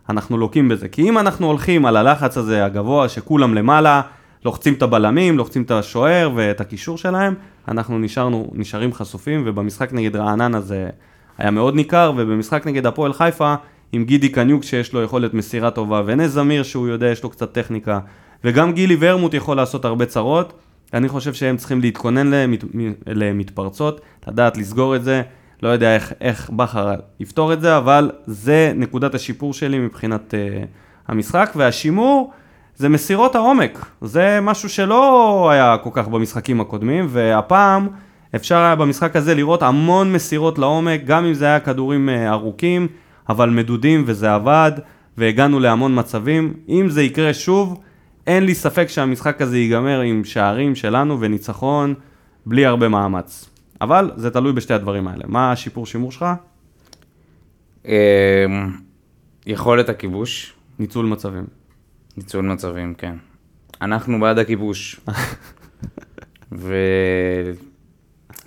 אנחנו לוקים בזה. כי אם אנחנו הולכים על הלחץ הזה הגבוה, שכולם למעלה, לוחצים את הבלמים, לוחצים את השוער ואת הקישור שלהם, אנחנו נשארנו, נשארים חשופים, ובמשחק נגד רעננה זה היה מאוד ניכר, ובמשחק נגד הפועל חיפה, עם גידי קניוק שיש לו יכולת מסירה טובה, ונס זמיר שהוא יודע, יש לו קצת טכניקה, וגם גילי ורמוט יכול לעשות הרבה צרות. אני חושב שהם צריכים להתכונן למת, למתפרצות, לדעת לסגור את זה. לא יודע איך, איך בכר יפתור את זה, אבל זה נקודת השיפור שלי מבחינת uh, המשחק, והשימור זה מסירות העומק. זה משהו שלא היה כל כך במשחקים הקודמים, והפעם אפשר היה במשחק הזה לראות המון מסירות לעומק, גם אם זה היה כדורים uh, ארוכים, אבל מדודים וזה עבד, והגענו להמון מצבים. אם זה יקרה שוב, אין לי ספק שהמשחק הזה ייגמר עם שערים שלנו וניצחון בלי הרבה מאמץ. אבל זה תלוי בשתי הדברים האלה. מה השיפור שימור שלך? אמ, יכולת הכיבוש, ניצול מצבים. ניצול מצבים, כן. אנחנו בעד הכיבוש.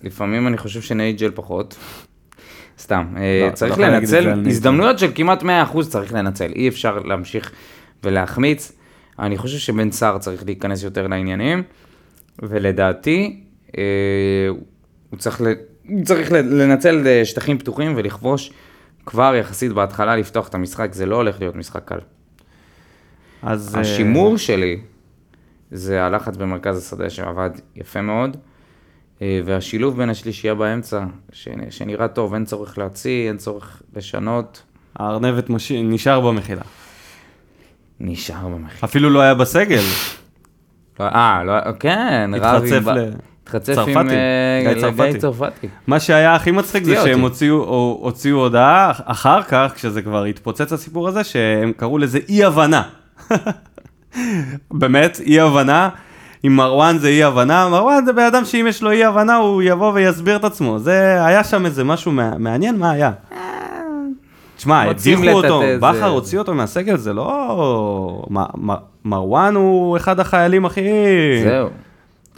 ולפעמים אני חושב שנייג'ל פחות. סתם, אה, לא, צריך לא לנצל. הזדמנויות של כמעט 100% צריך לנצל, אי אפשר להמשיך ולהחמיץ. אני חושב שבן סער צריך להיכנס יותר לעניינים, ולדעתי, אה, הוא צריך, ל... הוא צריך לנצל אה, שטחים פתוחים ולכבוש כבר יחסית בהתחלה לפתוח את המשחק, זה לא הולך להיות משחק קל. אז... אה, השימור שלי זה הלחץ במרכז השדה שעבד יפה מאוד, אה, והשילוב בין השלישייה באמצע, שנראה טוב, אין צורך להוציא, אין צורך לשנות, הארנבת מש... נשאר במחילה. נשאר במחיר. אפילו לא היה בסגל. לא, אה, לא, כן, רב התחצף עם... ל- התחצף עם אה, גיא צרפתי. מה שהיה הכי מצחיק זה שהם. הוציאו, או, הוציאו הודעה אחר כך, כשזה כבר התפוצץ הסיפור הזה, שהם קראו לזה אי הבנה. באמת, אי הבנה. עם מרואן זה אי הבנה, מרואן זה בן אדם שאם יש לו אי הבנה הוא יבוא ויסביר את עצמו. זה, היה שם איזה משהו מע- מעניין, מה היה? תשמע, הדיחו אותו, בכר הוציא אותו מהסגל, זה לא... מרואן הוא אחד החיילים הכי... זהו.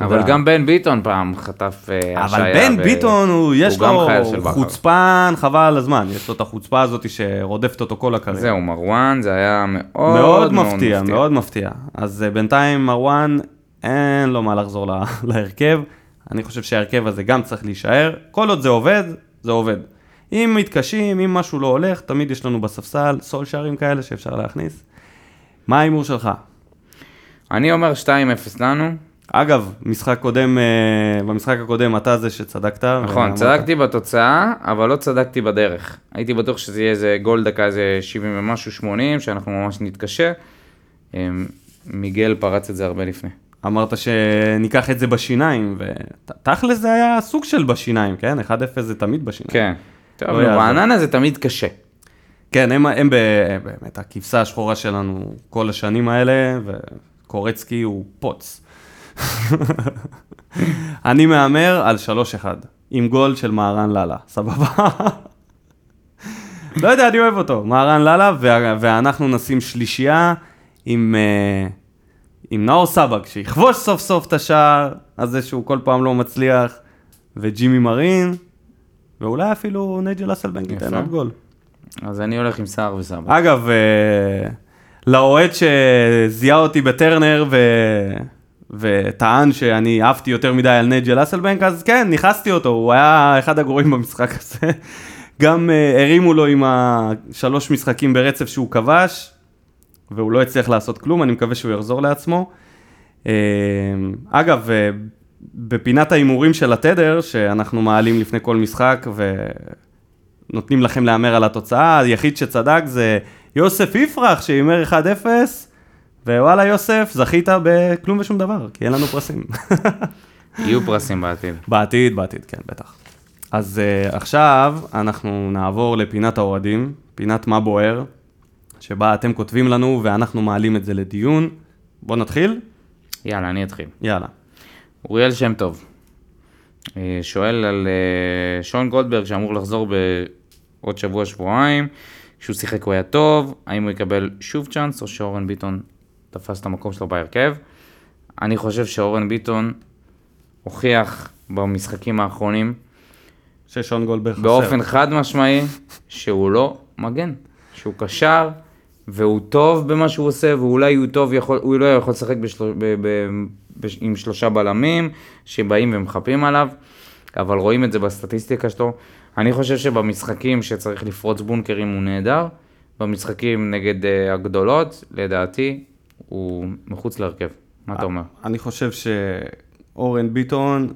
אבל. גם בן ביטון פעם חטף אה, אבל השעיה בן ו- ביטון, הוא, יש לו. חוצפן, חבל על הזמן. יש לו את החוצפה הזאת שרודפת אותו כל הקריירה. זהו, מרואן, זה היה מאוד מאוד מפתיע, מאוד מפתיע. אז אה, בינתיים מרואן, אין לו מה לחזור לה- להרכב. אני חושב שההרכב הזה גם צריך להישאר. כל עוד זה עובד, זה עובד. אם מתקשים, אם משהו לא הולך, תמיד יש לנו בספסל סול שערים כאלה שאפשר להכניס. מה ההימור שלך? אני אומר 2-0 לנו. אגב, משחק קודם, אה, במשחק הקודם אתה זה שצדקת. נכון, צדקתי בתוצאה, אבל לא צדקתי בדרך. הייתי בטוח שזה יהיה איזה גול דקה איזה 70 ומשהו 80, שאנחנו ממש נתקשה. אמ, מיגל פרץ את זה הרבה לפני. אמרת שניקח את זה בשיניים, ותכל'ס זה היה סוג של בשיניים, כן? 1-0 זה תמיד בשיניים. כן. טוב, לא. רעננה זה תמיד קשה. כן, הם, הם באמת הכבשה השחורה שלנו כל השנים האלה, וקורצקי הוא פוץ. אני מהמר על 3-1, עם גול של מהרן לאללה, סבבה? לא יודע, אני אוהב אותו, מהרן לאללה, ואנחנו נשים שלישייה עם, אה, עם נאור סבג, שיכבוש סוף סוף את השער הזה שהוא כל פעם לא מצליח, וג'ימי מרין, ואולי אפילו נייג'ל אסלבנק ייתן. עוד גול. אז אני הולך עם סער וסבא. אגב, אה, לאוהד שזיהה אותי בטרנר ו... וטען שאני עפתי יותר מדי על נייג'ל אסלבנק, אז כן, נכנסתי אותו, הוא היה אחד הגרועים במשחק הזה. גם אה, הרימו לו עם השלוש משחקים ברצף שהוא כבש, והוא לא הצליח לעשות כלום, אני מקווה שהוא יחזור לעצמו. אה, אגב, אה, בפינת ההימורים של התדר, שאנחנו מעלים לפני כל משחק, ונותנים לכם להמר על התוצאה, היחיד שצדק זה יוסף יפרח, שהימר 1-0, ווואלה יוסף, זכית בכלום ושום דבר, כי אין לנו פרסים. יהיו פרסים בעתיד. בעתיד, בעתיד, כן, בטח. אז uh, עכשיו אנחנו נעבור לפינת האוהדים, פינת מה בוער, שבה אתם כותבים לנו ואנחנו מעלים את זה לדיון. בואו נתחיל? יאללה, אני אתחיל. יאללה. אוריאל שם טוב. אה, שואל על אה, שון גולדברג שאמור לחזור בעוד שבוע-שבועיים. כשהוא שיחק הוא היה טוב, האם הוא יקבל שוב צ'אנס או שאורן ביטון תפס את המקום שלו בהרכב? אני חושב שאורן ביטון הוכיח במשחקים האחרונים ששון גולדברג חסר. באופן חד משמעי שהוא לא מגן, שהוא קשר והוא טוב במה שהוא עושה ואולי הוא טוב, יכול, הוא לא יכול לשחק בשלוש, ב, ב, ב, עם שלושה בלמים שבאים ומחפים עליו, אבל רואים את זה בסטטיסטיקה שלו. אני חושב שבמשחקים שצריך לפרוץ בונקרים הוא נהדר, במשחקים נגד uh, הגדולות, לדעתי, הוא מחוץ להרכב. מה אתה אומר? אני חושב שאורן ביטון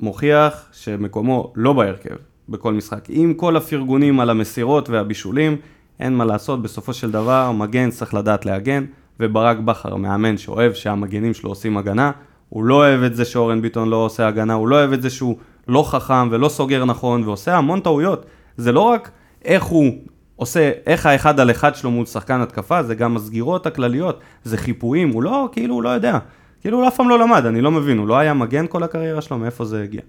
מוכיח שמקומו לא בהרכב בכל משחק. עם כל הפרגונים על המסירות והבישולים, אין מה לעשות, בסופו של דבר מגן צריך לדעת להגן, וברק בכר, מאמן שאוהב שהמגנים שלו עושים הגנה, הוא לא אוהב את זה שאורן ביטון לא עושה הגנה, הוא לא אוהב את זה שהוא לא חכם ולא סוגר נכון ועושה המון טעויות. זה לא רק איך הוא עושה איך האחד על אחד שלו מול שחקן התקפה, זה גם הסגירות הכלליות, זה חיפויים, הוא לא, כאילו, הוא לא יודע. כאילו, הוא אף פעם לא למד, אני לא מבין, הוא לא היה מגן כל הקריירה שלו, מאיפה זה הגיע.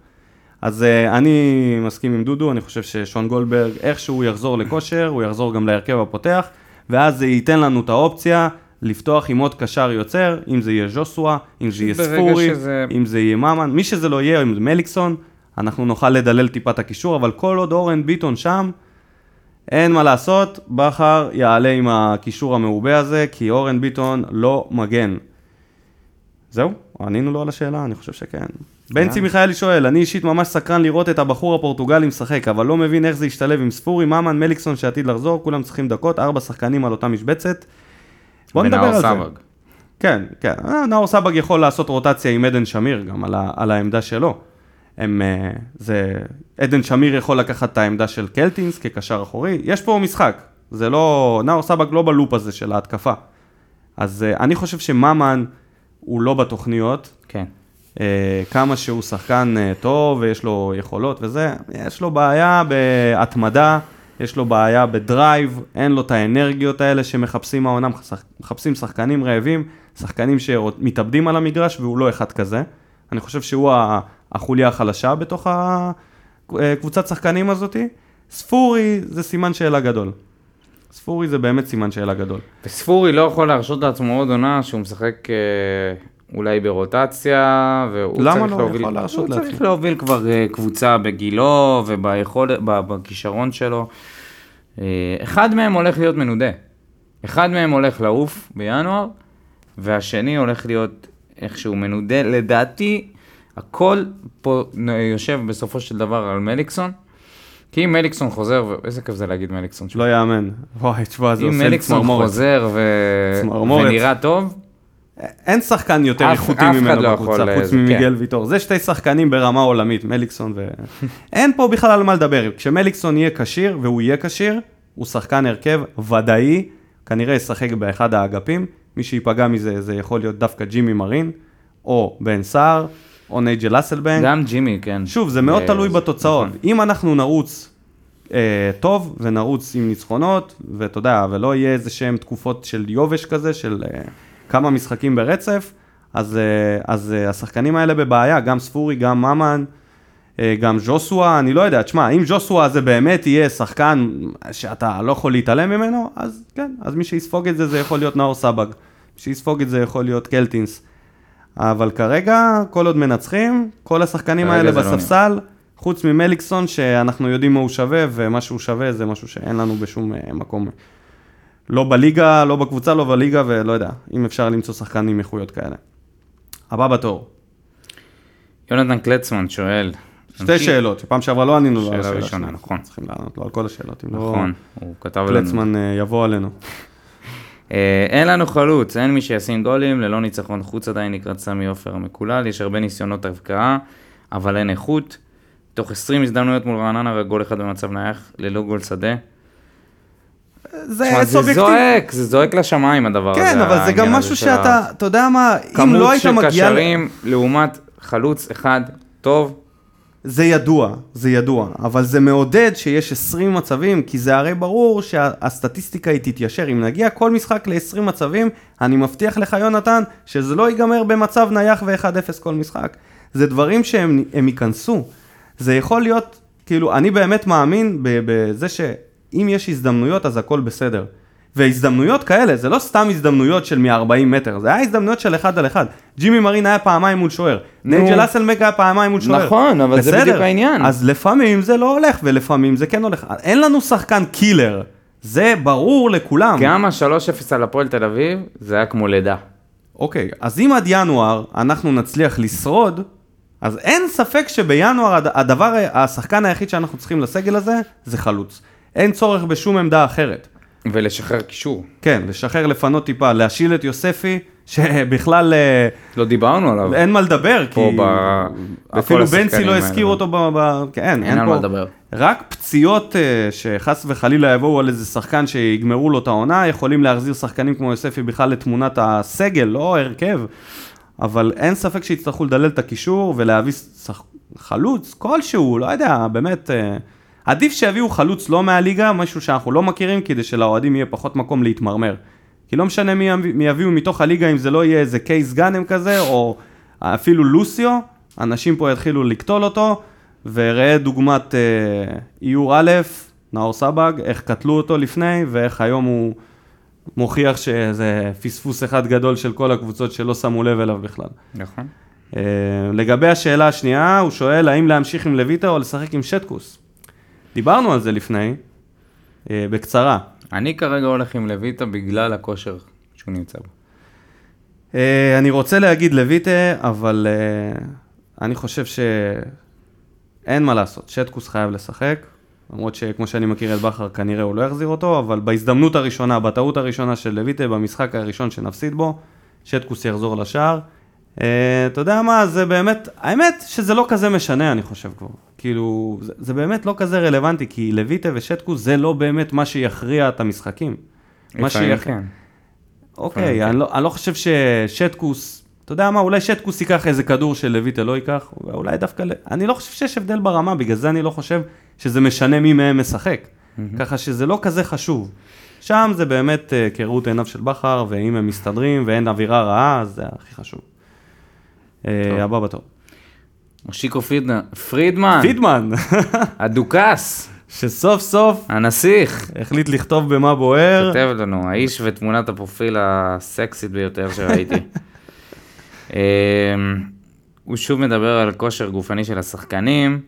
אז uh, אני מסכים עם דודו, אני חושב ששון גולדברג, איכשהו יחזור לכושר, הוא יחזור גם להרכב הפותח, ואז זה ייתן לנו את האופציה לפתוח עם עוד קשר יוצר, אם זה יהיה ז'וסווה, אם זה יהיה ספורי, שזה- אם זה יהיה ממן, מי שזה לא יהיה, אם זה מליקסון, אנחנו נוכל לדלל טיפה את הקישור, אבל כל עוד אורן ביטון שם, אין מה לעשות, בכר יעלה עם הקישור המעובה הזה, כי אורן ביטון לא מגן. זהו? ענינו לו על השאלה? אני חושב שכן. בנצי מיכאלי שואל, אני אישית ממש סקרן לראות את הבחור הפורטוגלי משחק, אבל לא מבין איך זה ישתלב עם ספורי, ממן, מליקסון שעתיד לחזור, כולם צריכים דקות, ארבע שחקנים על אותה משבצת. בוא נדבר על זה. סבג. כן, כן. אה, נאור סבג יכול לעשות רוטציה עם עדן שמיר גם על, ה, על העמדה שלו. הם, אה, זה, עדן שמיר יכול לקחת את העמדה של קלטינס כקשר אחורי. יש פה משחק. זה לא, נאור סבג לא ב loop הזה של ההתקפה. אז אה, אני חושב שממן הוא לא בתוכניות. כן. אה, כמה שהוא שחקן טוב ויש לו יכולות וזה, יש לו בעיה בהתמדה, יש לו בעיה ב drive, אין לו את האנרגיות האלה שמחפשים העונה, מחפ- מחפשים שחקנים רעבים, שחקנים שמתאבדים על המגרש והוא לא אחד כזה. אני חושב שהוא ה- החוליה החלשה בתוך הקבוצת שחקנים הזאתי. ספורי זה סימן שאלה גדול. ספורי זה באמת סימן שאלה גדול. וספורי לא יכול להרשות לעצמו עוד עונה שהוא משחק אה, אולי ברוטציה, והוא למה צריך לא? להוביל, יכול להרשות הוא צריך לעצמו. להוביל כבר אה, קבוצה בגילו וביכולת, ב- בכישרון שלו. אה, אחד מהם הולך להיות מנודה. אחד מהם הולך לעוף בינואר, והשני הולך להיות איכשהו מנודה. לדעתי, הכל פה יושב בסופו של דבר על מליקסון. כי אם מליקסון חוזר, ואיזה כיף זה להגיד מליקסון, לא יאמן. וואי, תשמע, זה אם עושה לי מליקסון צמרמורת. חוזר ו... צמרמורת. ונראה טוב, אין שחקן יותר איכותי ממנו לא בקבוצה, חוץ זה, ממיגל כן. ויטור. זה שתי שחקנים ברמה עולמית, מליקסון ו... אין פה בכלל על מה לדבר. כשמליקסון יהיה כשיר, והוא יהיה כשיר, הוא שחקן הרכב ודאי, כנראה ישחק באחד האגפים. מי שייפגע מזה, זה יכול להיות דווקא ג'ימי מרין, או בן סער, או נייג'ל אסלבנק. גם ג'ימי, כן. שוב, זה מאוד אה, תלוי בתוצאות. נכון. אם אנחנו נרוץ אה, טוב, ונרוץ עם ניצחונות, ואתה יודע, ולא יהיה איזה שהם תקופות של יובש כזה, של אה, כמה משחקים ברצף, אז, אה, אז אה, השחקנים האלה בבעיה, גם ספורי, גם ממן, אה, גם ז'וסווה, אני לא יודע, תשמע, אם ז'וסווה זה באמת יהיה שחקן שאתה לא יכול להתעלם ממנו, אז כן, אז מי שיספוג את זה, זה יכול להיות נאור סבג. מי שיספוג את זה יכול להיות קלטינס. אבל כרגע, כל עוד מנצחים, כל השחקנים האלה לא בספסל, חוץ ממליקסון, שאנחנו יודעים מה הוא שווה, ומה שהוא שווה זה משהו שאין לנו בשום אה, מקום. לא בליגה, לא בקבוצה, לא בליגה, ולא יודע, אם אפשר למצוא שחקן עם איכויות כאלה. הבא בתור. יונתן קלצמן שואל. שתי נמשיך. שאלות, שפעם שעברה לא ענינו לו על שאלה השאלה ראשונה, שלנו. נכון. צריכים לענות לו על כל השאלות, אם לא... נכון, הוא כתב לנו. קלצמן אה, יבוא עלינו. אה, אין לנו חלוץ, אין מי שישים גולים, ללא ניצחון חוץ עדיין לקראת סמי עופר המקולל, יש הרבה ניסיונות הבקעה, אבל אין איכות. תוך 20 הזדמנויות מול רעננה וגול אחד במצב נייח, ללא גול שדה. זה תשמע, זה סובייקטיבי. זועק, זה זועק לשמיים הדבר הזה. כן, אבל זה גם משהו של שאתה, אתה יודע מה, אם כמות לא היית של מגיע... ל- קשרים לעומת חלוץ אחד טוב, זה ידוע, זה ידוע, אבל זה מעודד שיש 20 מצבים, כי זה הרי ברור שהסטטיסטיקה היא תתיישר. אם נגיע כל משחק ל-20 מצבים, אני מבטיח לך, יונתן, שזה לא ייגמר במצב נייח ו-1-0 כל משחק. זה דברים שהם הם ייכנסו. זה יכול להיות, כאילו, אני באמת מאמין בזה שאם יש הזדמנויות, אז הכל בסדר. והזדמנויות כאלה, זה לא סתם הזדמנויות של מ-40 מטר, זה היה הזדמנויות של אחד על אחד. ג'ימי מרין היה פעמיים מול שוער, נייג'ל אסלמק היה פעמיים מול שוער. נכון, אבל זה בסדר. בדיוק העניין. אז לפעמים זה לא הולך, ולפעמים זה כן הולך. אין לנו שחקן קילר, זה ברור לכולם. גם ה-3-0 על הפועל תל אביב, זה היה כמו לידה. אוקיי, אז אם עד ינואר אנחנו נצליח לשרוד, אז אין ספק שבינואר הד- הדבר, השחקן היחיד שאנחנו צריכים לסגל הזה, זה חלוץ. אין צורך בשום עמדה אחרת. ולשחרר קישור. כן, לשחרר, לפנות טיפה, להשיל את יוספי, שבכלל אה, לא דיברנו עליו. אין מה לדבר, פה כי ב- אפילו בנצי לא. הזכיר אותו ב... ב... כן, אין על פה. מה לדבר. רק פציעות אה, שחס וחלילה יבואו על איזה שחקן שיגמרו לו את העונה, יכולים להחזיר שחקנים כמו יוספי בכלל לתמונת הסגל, לא הרכב. אבל אין ספק שיצטרכו לדלל את הקישור ולהביא שח... חלוץ כלשהו, לא יודע, באמת, אה, עדיף שיביאו חלוץ לא מהליגה, משהו שאנחנו לא מכירים, כדי שלאוהדים יהיה פחות מקום להתמרמר. כי לא משנה מי, מי יביאו מתוך הליגה, אם זה לא יהיה איזה קייס גאנם כזה, או אפילו לוסיו, אנשים פה יתחילו לקטול אותו, וראה דוגמת אה, איור א', נאור סבג, איך קטלו אותו לפני, ואיך היום הוא מוכיח שזה פספוס אחד גדול של כל הקבוצות שלא שמו לב אליו בכלל. נכון. אה, לגבי השאלה השנייה, הוא שואל האם להמשיך עם לויטה או לשחק עם שטקוס. דיברנו על זה לפני, אה, בקצרה. אני כרגע הולך עם לויטה בגלל הכושר שהוא נמצא בו. אה, אני רוצה להגיד לויטה, אבל אה, אני חושב שאין מה לעשות, שטקוס חייב לשחק, למרות שכמו שאני מכיר את בכר, כנראה הוא לא יחזיר אותו, אבל בהזדמנות הראשונה, בטעות הראשונה של לויטה, במשחק הראשון שנפסיד בו, שטקוס יחזור לשער. אה, אתה יודע מה, זה באמת, האמת שזה לא כזה משנה, אני חושב כבר. כאילו, זה, זה באמת לא כזה רלוונטי, כי לויטה ושטקוס זה לא באמת מה שיכריע את המשחקים. מה לפעמים שיכ- כן. אוקיי, כן. אני לא, אני לא חושב ששטקוס, אתה יודע מה, אולי שטקוס ייקח איזה כדור של לויטה לא ייקח, אולי דווקא, אני לא חושב שיש הבדל ברמה, בגלל זה אני לא חושב שזה משנה מי מהם משחק. ככה שזה לא כזה חשוב. שם זה באמת אה, כראות עיניו של בכר, ואם הם מסתדרים ואין אווירה רעה, אז זה הכי חשוב. אה, הבא בתור. מושיקו פרידמן, פרידמן, פידמן, הדוכס, שסוף סוף הנסיך, החליט לכתוב במה בוער. כותב לנו, האיש ותמונת הפרופיל הסקסית ביותר שראיתי. אמ, הוא שוב מדבר על כושר גופני של השחקנים,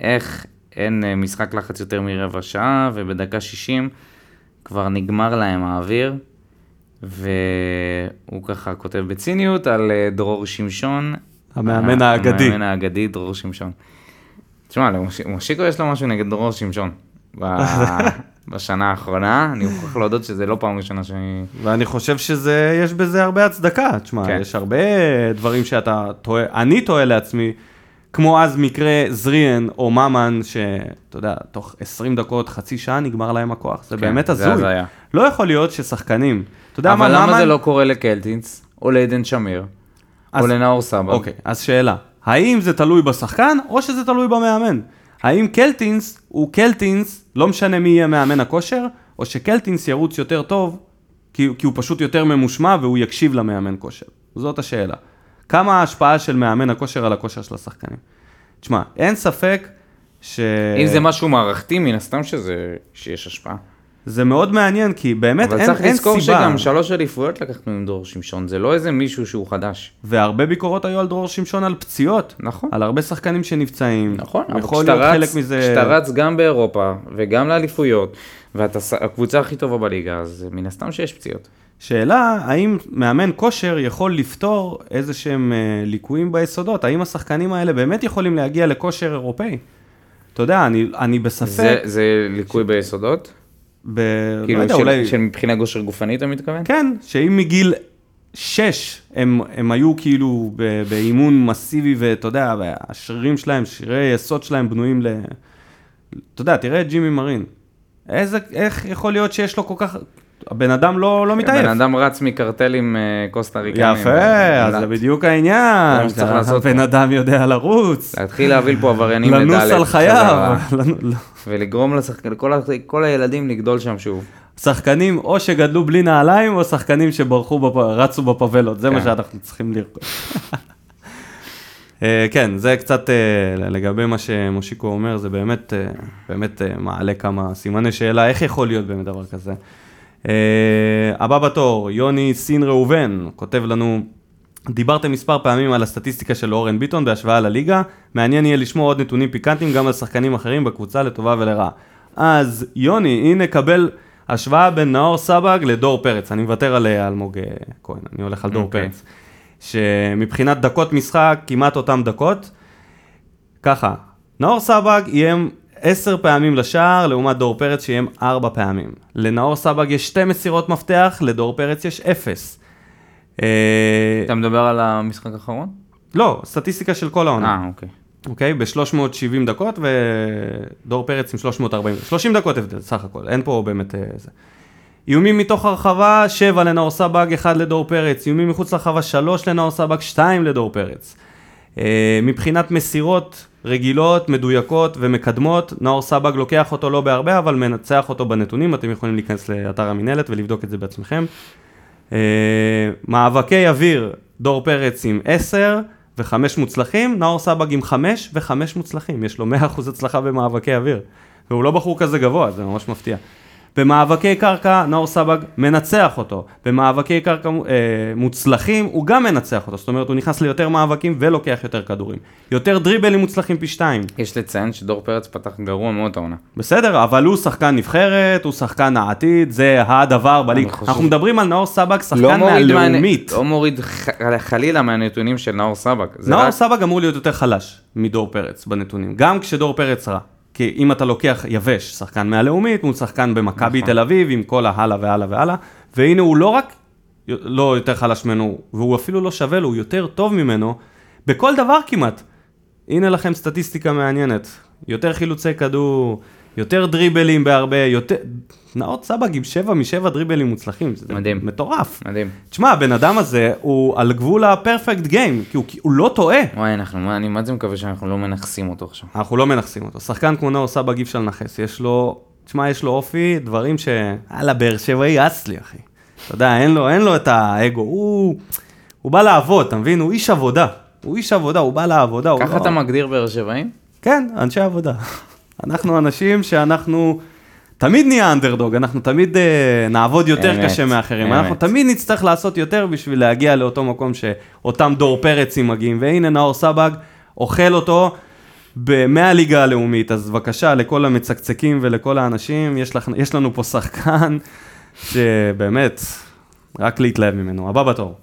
איך אין אה, משחק לחץ יותר מרבע שעה, ובדקה 60 כבר נגמר להם האוויר, והוא ככה כותב בציניות על אה, דרור שמשון. המאמן האגדי. המאמן האגדי, דרור שמשון. תשמע, למוש- למושיקו יש לו משהו נגד דרור שמשון. בשנה האחרונה, אני מוכרח להודות שזה לא פעם ראשונה שאני... ואני חושב שזה, יש בזה הרבה הצדקה. תשמע, כן. יש הרבה דברים שאתה טועה, אני טועה לעצמי, כמו אז מקרה זריאן או ממן, שאתה יודע, תוך 20 דקות, חצי שעה נגמר להם הכוח. זה כן, באמת זה הזוי. הזיה. לא יכול להיות ששחקנים, אתה יודע מה, אבל למה ממן... זה לא קורה לקלטינס, או לעדן שמיר, או אז- לנאור סבא? אוקיי, אז שאלה, האם זה תלוי בשחקן, או שזה תלוי במאמן? האם קלטינס הוא קלטינס, לא משנה מי יהיה מאמן הכושר, או שקלטינס ירוץ יותר טוב, כי, כי הוא פשוט יותר ממושמע והוא יקשיב למאמן כושר? זאת השאלה. כמה ההשפעה של מאמן הכושר על הכושר של השחקנים? תשמע, אין ספק ש... אם זה משהו מערכתי, מן הסתם שזה, שיש השפעה. זה מאוד מעניין, כי באמת אבל אין, צריך אין לזכור סיבה. שגם שלוש אליפויות לקחנו עם דור שמשון, זה לא איזה מישהו שהוא חדש. והרבה ביקורות היו על דרור שמשון על פציעות. נכון. על הרבה שחקנים שנפצעים. נכון, אבל כשאתה רץ, מזה... כשאתה רץ גם באירופה וגם לאליפויות, ואתה הקבוצה הכי טובה בליגה, אז מן הסתם שיש פציעות. שאלה, האם מאמן כושר יכול לפתור איזה שהם אה, ליקויים ביסודות? האם השחקנים האלה באמת יכולים להגיע לכושר אירופאי? אתה יודע, אני, אני זה, בספק, זה ליקוי ביסודות? ב... כאילו, לא יודע, של, אולי... של מבחינה גושר גופני אתה מתכוון? כן, שאם מגיל 6 הם, הם היו כאילו ב- באימון מסיבי, ואתה יודע, השרירים שלהם, שרירי יסוד שלהם בנויים ל... אתה יודע, תראה את ג'ימי מרין. איזה, איך יכול להיות שיש לו כל כך... הבן אדם לא, לא מתעייף. בן אדם רץ מקרטלים אה, קוסטה ריקנים. יפה, אז זה בדיוק העניין. מה הבן. אדם יודע לרוץ, להתחיל להביא פה עבריינים לנוס לדלת על חייו. לא. ולגרום לשחקנים, לכל ה- כל הילדים לגדול שם שוב. שחקנים או שגדלו בלי נעליים, או שחקנים שברחו, בפ... רצו בפבלות, זה מה כן. שאנחנו צריכים לראות. אה, כן, זה קצת אה, לגבי מה שמושיקו אומר, זה באמת, אה, באמת אה, מעלה כמה סימני שאלה, איך יכול להיות באמת דבר כזה. אה, הבא בתור, יוני סין ראובן, כותב לנו, דיברתם מספר פעמים על הסטטיסטיקה של אורן ביטון בהשוואה לליגה, מעניין יהיה לשמוע עוד נתונים פיקנטיים גם על שחקנים אחרים בקבוצה לטובה ולרעה. אז יוני, הנה קבל השוואה בין נאור סבג לדור פרץ, אני מוותר על אה, אלמוג אה, כהן, אני הולך על דור אוקיי. פרץ. שמבחינת דקות משחק, כמעט אותן דקות. ככה, נאור סבג איים עשר פעמים לשער, לעומת דור פרץ שאיים ארבע פעמים. לנאור סבג יש שתי מסירות מפתח, לדור פרץ יש אפס. אה, אתה מדבר על המשחק האחרון? לא, סטטיסטיקה של כל העונה. אה, אוקיי. אוקיי? ב-370 דקות ודור פרץ עם 340, 30 דקות הבדל, סך הכל, אין פה באמת אה, זה. איומים מתוך הרחבה, 7 לנאור סבג, 1 לדור פרץ. איומים מחוץ לרחבה, 3 לנאור סבג, 2 לדור פרץ. אה, מבחינת מסירות רגילות, מדויקות ומקדמות. נאור סבג לוקח אותו לא בהרבה, אבל מנצח אותו בנתונים, אתם יכולים להיכנס לאתר המינהלת ולבדוק את זה בעצמכם. אה, מאבקי אוויר, דור פרץ עם 10 ו-5 מוצלחים, נאור סבג עם 5 ו-5 מוצלחים, יש לו 100% הצלחה במאבקי אוויר. והוא לא בחור כזה גבוה, זה ממש מפתיע. במאבקי קרקע, נאור סבג מנצח אותו. במאבקי קרקע אה, מוצלחים, הוא גם מנצח אותו. זאת אומרת, הוא נכנס ליותר מאבקים ולוקח יותר כדורים. יותר דריבלים מוצלחים פי שתיים. יש לציין שדור פרץ פתח גרוע מאוד העונה. בסדר, אבל הוא שחקן נבחרת, הוא שחקן העתיד, זה הדבר בליג. חושב- אנחנו מדברים על נאור סבג, לא שחקן מה... מהלאומית. לא מוריד ח... חלילה מהנתונים של נאור. זה נאור רק... סבג אמור להיות יותר חלש מדור פרץ בנתונים, גם כשדור פרץ רע. כי אם אתה לוקח יבש, שחקן מהלאומית, מול שחקן במכבי נכון. תל אביב, עם כל ההלאה והלאה והלאה, והנה הוא לא רק לא יותר חלש ממנו, והוא אפילו לא שווה לו, הוא יותר טוב ממנו, בכל דבר כמעט. הנה לכם סטטיסטיקה מעניינת. יותר חילוצי כדור, יותר דריבלים בהרבה, יותר... נאור סבג עם שבע משבע דריבלים מוצלחים, זה מדהים. מטורף. מדהים. תשמע, הבן אדם הזה הוא על גבול הפרפקט גיים, כי הוא, כי הוא לא טועה. וואי, אנחנו, מה- אני מה זה מקווה שאנחנו לא מנכסים אותו עכשיו. אנחנו לא מנכסים אותו. שחקן כמו נאור סבג אי אפשר לנכס, יש לו, תשמע, יש לו אופי, דברים ש... יאללה, באר שבעי אס לי, אחי. אתה יודע, אין לו, אין לו את האגו, הוא, הוא בא לעבוד, אתה מבין? הוא איש עבודה. הוא איש עבודה, הוא בא לעבודה. ככה לא... אתה מגדיר באר שבעים? כן, אנשי עבודה. אנחנו אנשים שאנחנו... תמיד נהיה אנדרדוג, אנחנו תמיד uh, נעבוד יותר אמת, קשה מאחרים. אמת. אנחנו תמיד נצטרך לעשות יותר בשביל להגיע לאותו מקום שאותם דור פרצים מגיעים. והנה נאור סבג אוכל אותו ב- מהליגה הלאומית. אז בבקשה, לכל המצקצקים ולכל האנשים, יש, לך, יש לנו פה שחקן שבאמת, רק להתלהב ממנו. הבא בתור.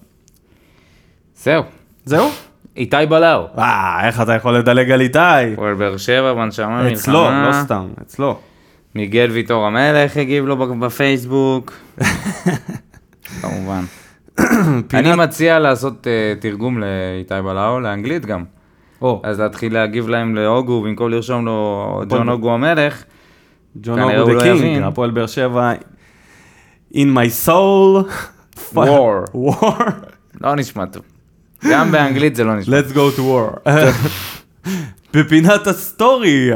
זהו. זהו? איתי בלאו. אה, איך אתה יכול לדלג על איתי? פועל באר שבע, בנשמה מלחמה. אצלו, לא סתם, אצלו. מיגל ויטור המלך הגיב לו בפייסבוק. כמובן. אני מציע לעשות אה, תרגום לאיתי בלאו, לאנגלית גם. אז להתחיל להגיב להם להוגו, במקום לרשום לו ג'ון הוגו המלך. ג'ון אוגו the Lion King. הפועל באר שבע, In my soul, War. war, לא נשמע טוב. גם באנגלית זה לא נשמע. let's go to war. בפינת הסטורי,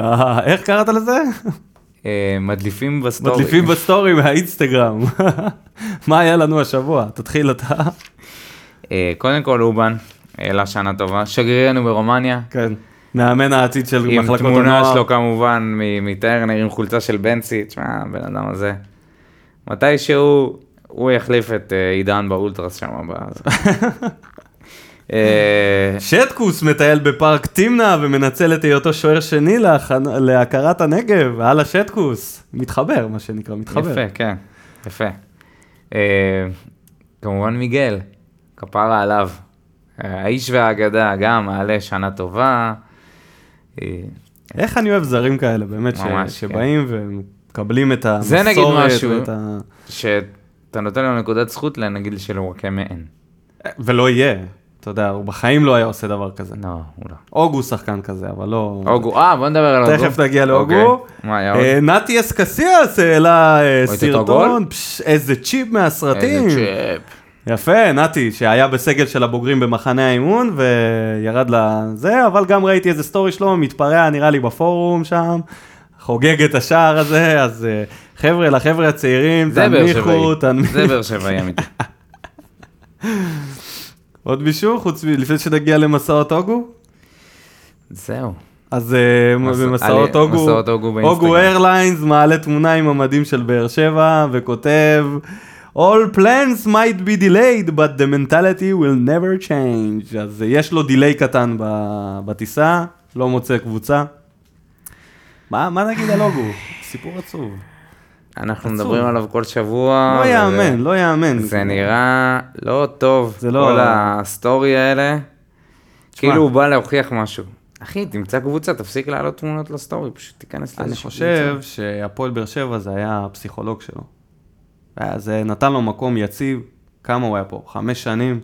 איך קראת לזה? אה, מדליפים בסטורי. מדליפים בסטורי מהאינסטגרם. מה היה לנו השבוע? תתחיל אתה. אה, קודם כל אובן, העלה שנה טובה. שגרירנו ברומניה. כן. מאמן העתיד של עם מחלקות תמונה הנוער. שלו כמובן מטרנר עם חולצה של בנצי, תשמע, הבן אדם הזה. מתישהו הוא יחליף את אה, עידן באולטרס שם. אה, שטקוס מטייל בפארק תמנע ומנצל את היותו שוער שני להכרת הנגב, הלאה שטקוס. מתחבר, מה שנקרא, מתחבר. יפה, כן, יפה. אה, כמובן מיגל, כפרה עליו. אה, האיש והאגדה גם מעלה שנה טובה. איך אני אוהב זרים כאלה, באמת, ש... ממש, שבאים ומקבלים את המסורת. זה נגיד משהו. ה... שאתה נותן לו נקודת זכות לנגיד שלוואקמה אין. ולא יהיה, אתה יודע, הוא בחיים לא היה עושה דבר כזה. לא, הוא לא. אוגו שחקן כזה, אבל לא... אוגו, אה, בוא נדבר על אוגו. תכף נגיע אוקיי. לאוגו. מה היה עוד? אה, נתי אסקסיאס העלה אה? סרטון, איזה צ'יפ מהסרטים. איזה צ'אפ. יפה, נתי, שהיה בסגל של הבוגרים במחנה האימון וירד לזה, אבל גם ראיתי איזה סטורי שלו, מתפרע נראה לי בפורום שם, חוגג את השער הזה, אז אה, חבר'ה, לחבר'ה הצעירים, תנמיכו. תנמיכו. זה באר שבעי אמיתי. עוד מישהו, חוץ מ... לפני שנגיע למסעות אוגו? זהו. אז מס- במסעות באינסטגרם. אוגו Airlines מעלה תמונה עם המדים של באר שבע וכותב All plans might be delayed but the mentality will never change. אז יש לו delay קטן בטיסה, לא מוצא קבוצה. מה, מה נגיד על אוגו? סיפור עצוב. אנחנו עצוב. מדברים עליו כל שבוע. לא יאמן, לא יאמן. זה נראה לא טוב, זה לא- כל הסטורי האלה. תשמע. כאילו הוא בא להוכיח משהו. אחי, תמצא קבוצה, תפסיק להעלות תמונות לסטורי, פשוט תיכנס אני לאיזושהי חושב קבוצה. שהפועל באר שבע זה היה הפסיכולוג שלו. היה- זה נתן לו מקום יציב, כמה הוא היה פה? חמש שנים,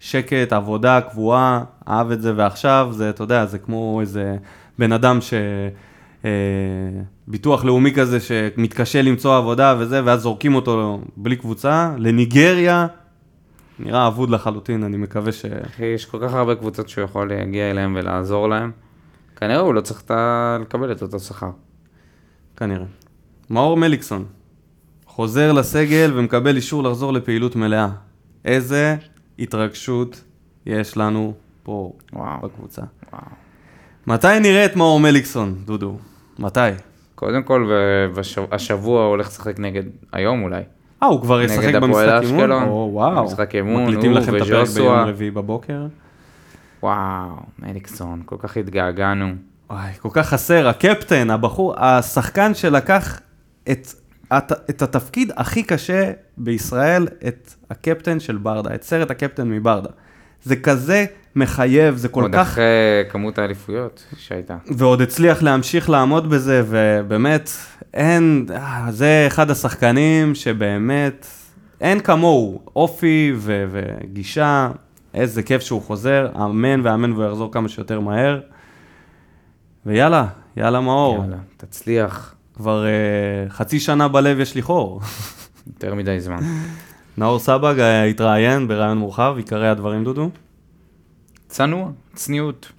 שקט, עבודה קבועה, אהב את זה, ועכשיו זה, אתה יודע, זה כמו איזה בן אדם ש... אה, ביטוח לאומי כזה שמתקשה למצוא עבודה וזה, ואז זורקים אותו בלי קבוצה, לניגריה, נראה אבוד לחלוטין, אני מקווה ש... אחי, יש כל כך הרבה קבוצות שהוא יכול להגיע אליהן ולעזור להן. כנראה הוא לא צריך לקבל את אותו שכר. כנראה. מאור מליקסון, חוזר לסגל ומקבל אישור לחזור לפעילות מלאה. איזה התרגשות יש לנו פה וואו. בקבוצה. וואו. מתי נראה את מאור מליקסון, דודו? מתי? קודם כל, השבוע הוא הולך לשחק נגד, היום אולי. אה, הוא כבר ישחק נגד הפועל במשחק אימון? אשקלון. או, וואו. משחק אימון, מקליטים הוא לכם את הפרק. ביום רביעי בבוקר. וואו, מליקסון, כל כך התגעגענו. וואי, כל כך חסר, הקפטן, הבחור, השחקן שלקח את, את, את התפקיד הכי קשה בישראל, את הקפטן של ברדה, את סרט הקפטן מברדה. זה כזה מחייב, זה כל עוד כך... אחרי כמות האליפויות שהייתה. ועוד הצליח להמשיך לעמוד בזה, ובאמת, אין, אה, זה אחד השחקנים שבאמת, אין כמוהו, אופי ו- וגישה, איזה כיף שהוא חוזר, אמן ואמן והוא יחזור כמה שיותר מהר. ויאללה, יאללה מאור, יאללה, תצליח כבר uh, חצי שנה בלב יש לי חור. יותר מדי זמן. נאור סבג uh, התראיין בראיון מורחב, עיקרי הדברים דודו. צנוע, צניעות.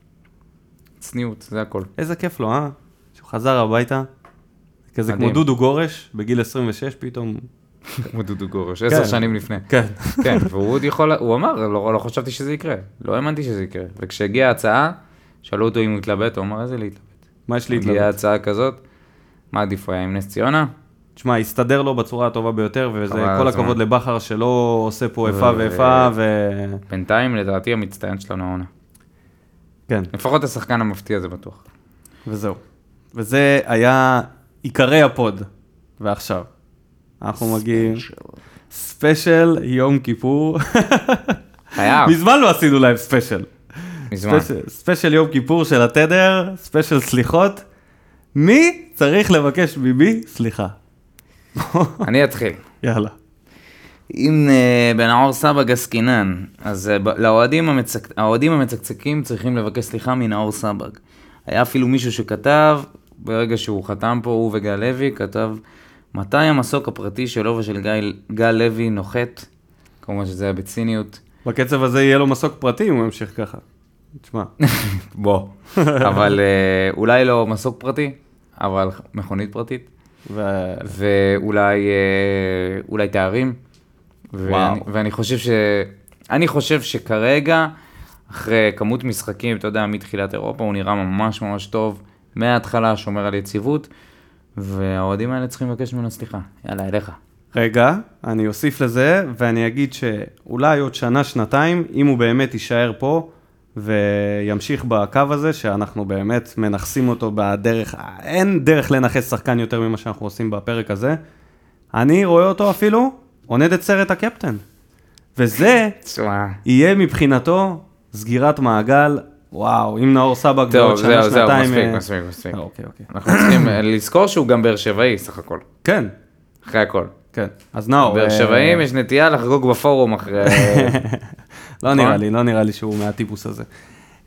צניעות, זה הכל. איזה כיף לו, אה? שהוא חזר הביתה. כזה כמו מדהים. דודו גורש, בגיל 26 פתאום. כמו דודו גורש, עשר כן. שנים לפני. כן. כן, והוא עוד יכול, הוא אמר, לא, לא חשבתי שזה יקרה. לא האמנתי שזה יקרה. וכשהגיעה ההצעה, שאלו אותו אם הוא התלבט, הוא אמר, איזה להתלבט. מה יש לי הגיעה להתלבט? הצעה כזאת, מה עדיף היה עם נס ציונה? תשמע, הסתדר לו בצורה הטובה ביותר, וזה כל הזמן. הכבוד לבכר שלא עושה פה איפה ואיפה, ו... בינתיים, לדעתי, המצטיין שלנו העונה. כן, לפחות השחקן המפתיע זה בטוח. וזהו. וזה היה עיקרי הפיד. ועכשיו, אנחנו מגיעים... ספיישל יום כיפור. חייב, מזמן לא עשינו להם ספיישל. מזמן. ספיישל- ספיישל יום כיפור של התדר, ספיישל סליחות. מי צריך לבקש ממי סליחה? אני אתחיל. יאללה. אם uh, בנאור סבג עסקינן, אז uh, ב- לאוהדים המצק... המצקצקים צריכים לבקש סליחה מנאור סבג. היה אפילו מישהו שכתב, ברגע שהוא חתם פה, הוא וגל לוי, כתב, מתי המסוק הפרטי שלו ושל גיא, גל לוי נוחת? כמובן שזה היה בציניות. בקצב הזה יהיה לו מסוק פרטי אם הוא ימשיך ככה. תשמע, בוא. אבל uh, אולי לא מסוק פרטי, אבל מכונית פרטית. ו... ואולי אה, תארים. ואני. ואני חושב ש... אני חושב שכרגע, אחרי כמות משחקים, אתה יודע, מתחילת אירופה, הוא נראה ממש ממש טוב, מההתחלה שומר על יציבות, והאוהדים האלה צריכים לבקש ממנו סליחה. יאללה, אליך. רגע, אני אוסיף לזה, ואני אגיד שאולי עוד שנה, שנתיים, אם הוא באמת יישאר פה וימשיך בקו הזה, שאנחנו באמת מנכסים אותו בדרך, אין דרך לנכס שחקן יותר ממה שאנחנו עושים בפרק הזה, אני רואה אותו אפילו עונד את סרט הקפטן. וזה. יהיה מבחינתו סגירת מעגל, וואו, אם נאור טוב, בעוד שנה, זהו, זהו, שנתיים... מספיק, מספיק, מספיק. אה, אוקיי, אוקיי. אנחנו צריכים אה, לזכור שהוא גם באר שבעי, סך הכל. כן, אחרי הכל. כן. אז נאור... באר אה, שבעים יש נטייה לחגוג בפורום אחרי... לא נראה לי, לא נראה לי שהוא מהטיפוס הזה.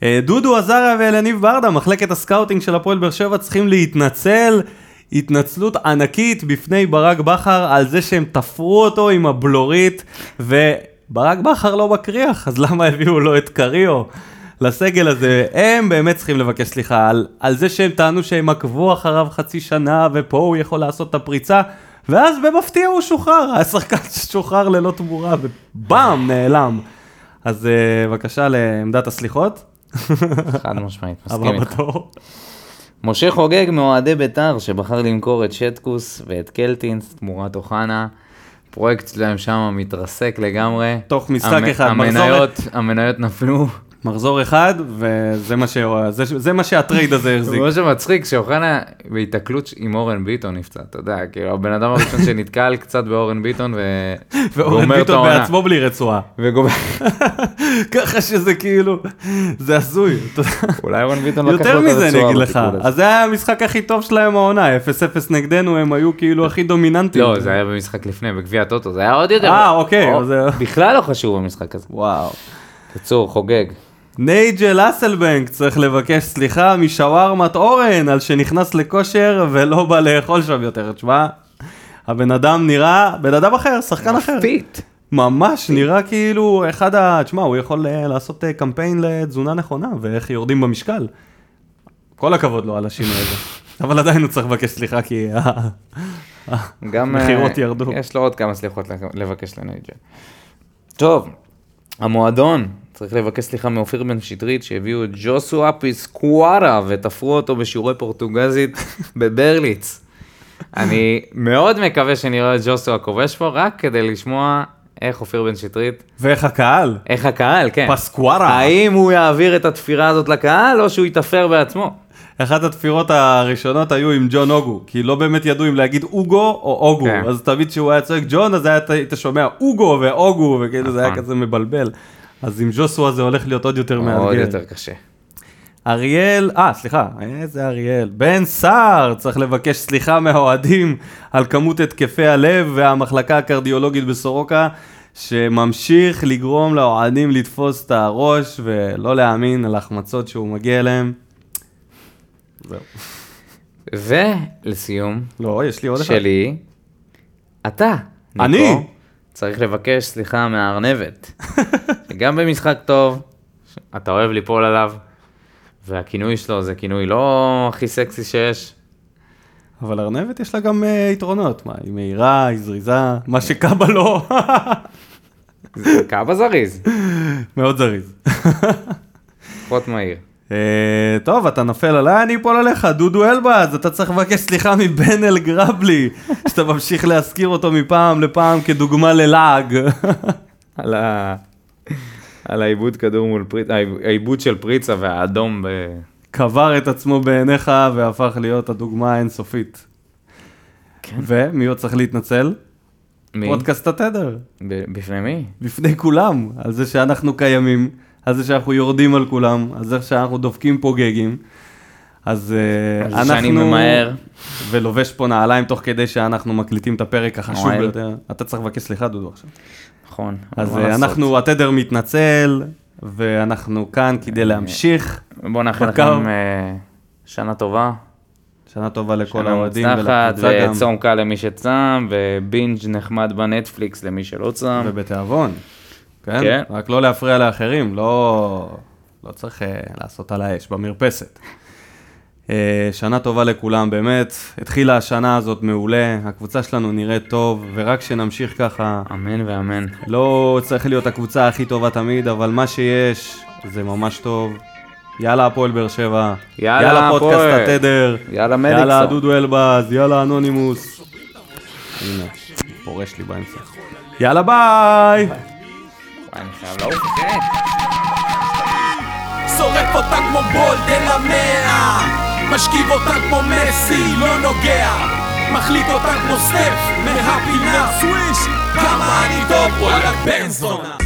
אה, דודו עזריה ואליניב ברדה, מחלקת ה scouting של הפועל באר שבע צריכים להתנצל, התנצלות ענקית בפני ברק בכר על זה שהם תפרו אותו עם הבלורית, וברק בכר לא מקריח, אז למה הביאו לו את קריו? לסגל הזה, הם באמת צריכים לבקש סליחה על, על זה שהם טענו שהם עקבו אחריו חצי שנה ופה הוא יכול לעשות את הפריצה ואז במפתיע הוא שוחרר, השחקן ששוחרר ללא תמורה ובאם נעלם. אז אה, בבקשה לעמדת הסליחות. חד משמעית, מסכים איתך. משה חוגג מאוהדי בית"ר שבחר למכור את שטקוס ואת קלטינס תמורת אוחנה. פרויקט שלהם שם מתרסק לגמרי. תוך משחק המ- אחד, המניות, המניות נפלו. מחזור אחד, וזה מה, ש... זה, זה מה שהטרייד הזה החזיק. מה שמצחיק שאוחנה בהיתקלות עם אורן ביטון נפצע, אתה יודע, כאילו הבן אדם הראשון שנתקל קצת באורן ביטון ו... ואורן ביטון. בעצמו בלי רצועה. וגומר... ככה שזה כאילו, זה הזוי. אולי אורן ביטון לקח יותר לו את מזה אני הרצועה אגיד לך. אז זה היה המשחק הכי טוב שלהם העונה, 0-0 נגדנו, הם היו כאילו הכי דומיננטיים. לא, זה היה במשחק לפני, בגביע הטוטו, זה היה עוד יותר. אה, אוקיי, זה- בכלל לא חשוב במשחק הזה. וואו. בקיצור, חוגג. נייג'ל הסלבנק צריך לבקש סליחה משווארמת אורן על שנכנס לכושר ולא בא לאכול שם יותר. תשמע, הבן אדם נראה, בן אדם אחר, שחקן אחר. fit. ממש נראה כאילו אחד ה... תשמע, הוא יכול אה, לעשות אה, קמפיין לתזונה נכונה ואיך יורדים במשקל. כל הכבוד לו על השינוי הזה. אבל עדיין הוא צריך לבקש סליחה כי. המכירות אה, ירדו. יש לו עוד כמה סליחות לבקש לנייג'ל. טוב, המועדון, צריך לבקש סליחה מאופיר בן שטרית שהביאו את ג'וסואה פיסקוארה ותפרו אותו בשיעורי פורטוגזית בברליץ. אני מאוד מקווה שנראה את ג'וסואה כובש פה, רק כדי לשמוע איך אופיר בן שטרית, ואיך הקהל? איך הקהל, כן. פסקוארה. האם הוא יעביר את התפירה הזאת לקהל, או שהוא יתפר בעצמו? אחת התפירות הראשונות היו עם ג'ון אוגו, כי לא באמת ידעו אם להגיד אוגו או אוגו, כן. אז תמיד כשהוא היה צועק ג'ון, אז היית שומע אוגו ואוגו, וכאילו זה היה נכון. כזה מבלבל. אז עם ג'וסווה זה הולך להיות עוד יותר מאתגר. עוד יותר קשה. אריאל, אה, סליחה, איזה אריאל? בן סער צריך לבקש סליחה מהאוהדים על כמות התקפי הלב והמחלקה הקרדיולוגית בסורוקה, שממשיך לגרום לאוהדים לתפוס את הראש ולא להאמין על ההחמצות שהוא מגיע אליהם. זהו. ולסיום, לא, יש לי עוד אחד. שלי, אתה, אני? ניקו, צריך לבקש סליחה מהארנבת. גם במשחק טוב, אתה אוהב ליפול עליו, והכינוי שלו זה כינוי לא הכי סקסי שיש. אבל ארנבת יש לה גם אה, יתרונות, מה, היא מהירה, היא זריזה, מה שקאבה לא, קאבה זריז, מאוד זריז. פחות מהיר. אה, טוב, אתה נופל עליי, אני אפול עליך, דודו אלבז, אתה צריך לבקש סליחה מבן אל גרבלי, שאתה ממשיך להזכיר אותו מפעם לפעם כדוגמה ללעג. על ה... על העיבוד כדור מול פריצה, העיבוד של פריצה והאדום ב... קבר את עצמו בעיניך והפך להיות הדוגמה האינסופית. כן. ומי עוד צריך להתנצל? מי? פודקאסט התדר. ב- בפני מי? בפני כולם, על זה שאנחנו קיימים, על זה שאנחנו יורדים על כולם, על זה שאנחנו דופקים פה גגים. אז אה, על אנחנו... שאני ממהר. ולובש פה נעליים תוך כדי שאנחנו מקליטים את הפרק החשוב. ביותר. אתה צריך לבקש סליחה, דודו, עכשיו. נכון. אז אה? אנחנו, התדר מתנצל, ואנחנו כאן כדי להמשיך. בואו נאחל. לכם אה, שנה טובה. שנה טובה לכל האוהדים ולקבוצה גם, וצום קל למי שצם, ובינג' נחמד בנטפליקס למי שלא צם. ובתיאבון. כן? כן. רק לא להפריע לאחרים, לא, לא צריך אה, לעשות על האש, במרפסת. אה, שנה טובה לכולם, באמת. התחילה השנה הזאת מעולה, הקבוצה שלנו נראית טוב, ורק שנמשיך ככה, אמן ואמן. לא צריך להיות הקבוצה הכי טובה תמיד, אבל מה שיש זה ממש טוב. יאללה הפועל באר שבע, יאללה, פודקאסט הפועל. התדר, יאללה יאללה מדיקסון. דודו אלבז, יאללה אנונימוס. הנה, פורש לי באמצע. יאללה ביי! וואי, אני חייב לעוף, כן. שורף אותה כמו בולד אל המאה. משכיב אותה כמו מסי, לא נוגע. מחליט אותה כמו סטף מהפינה. סוויש. כמה אני טוב, וואלה בן זונה.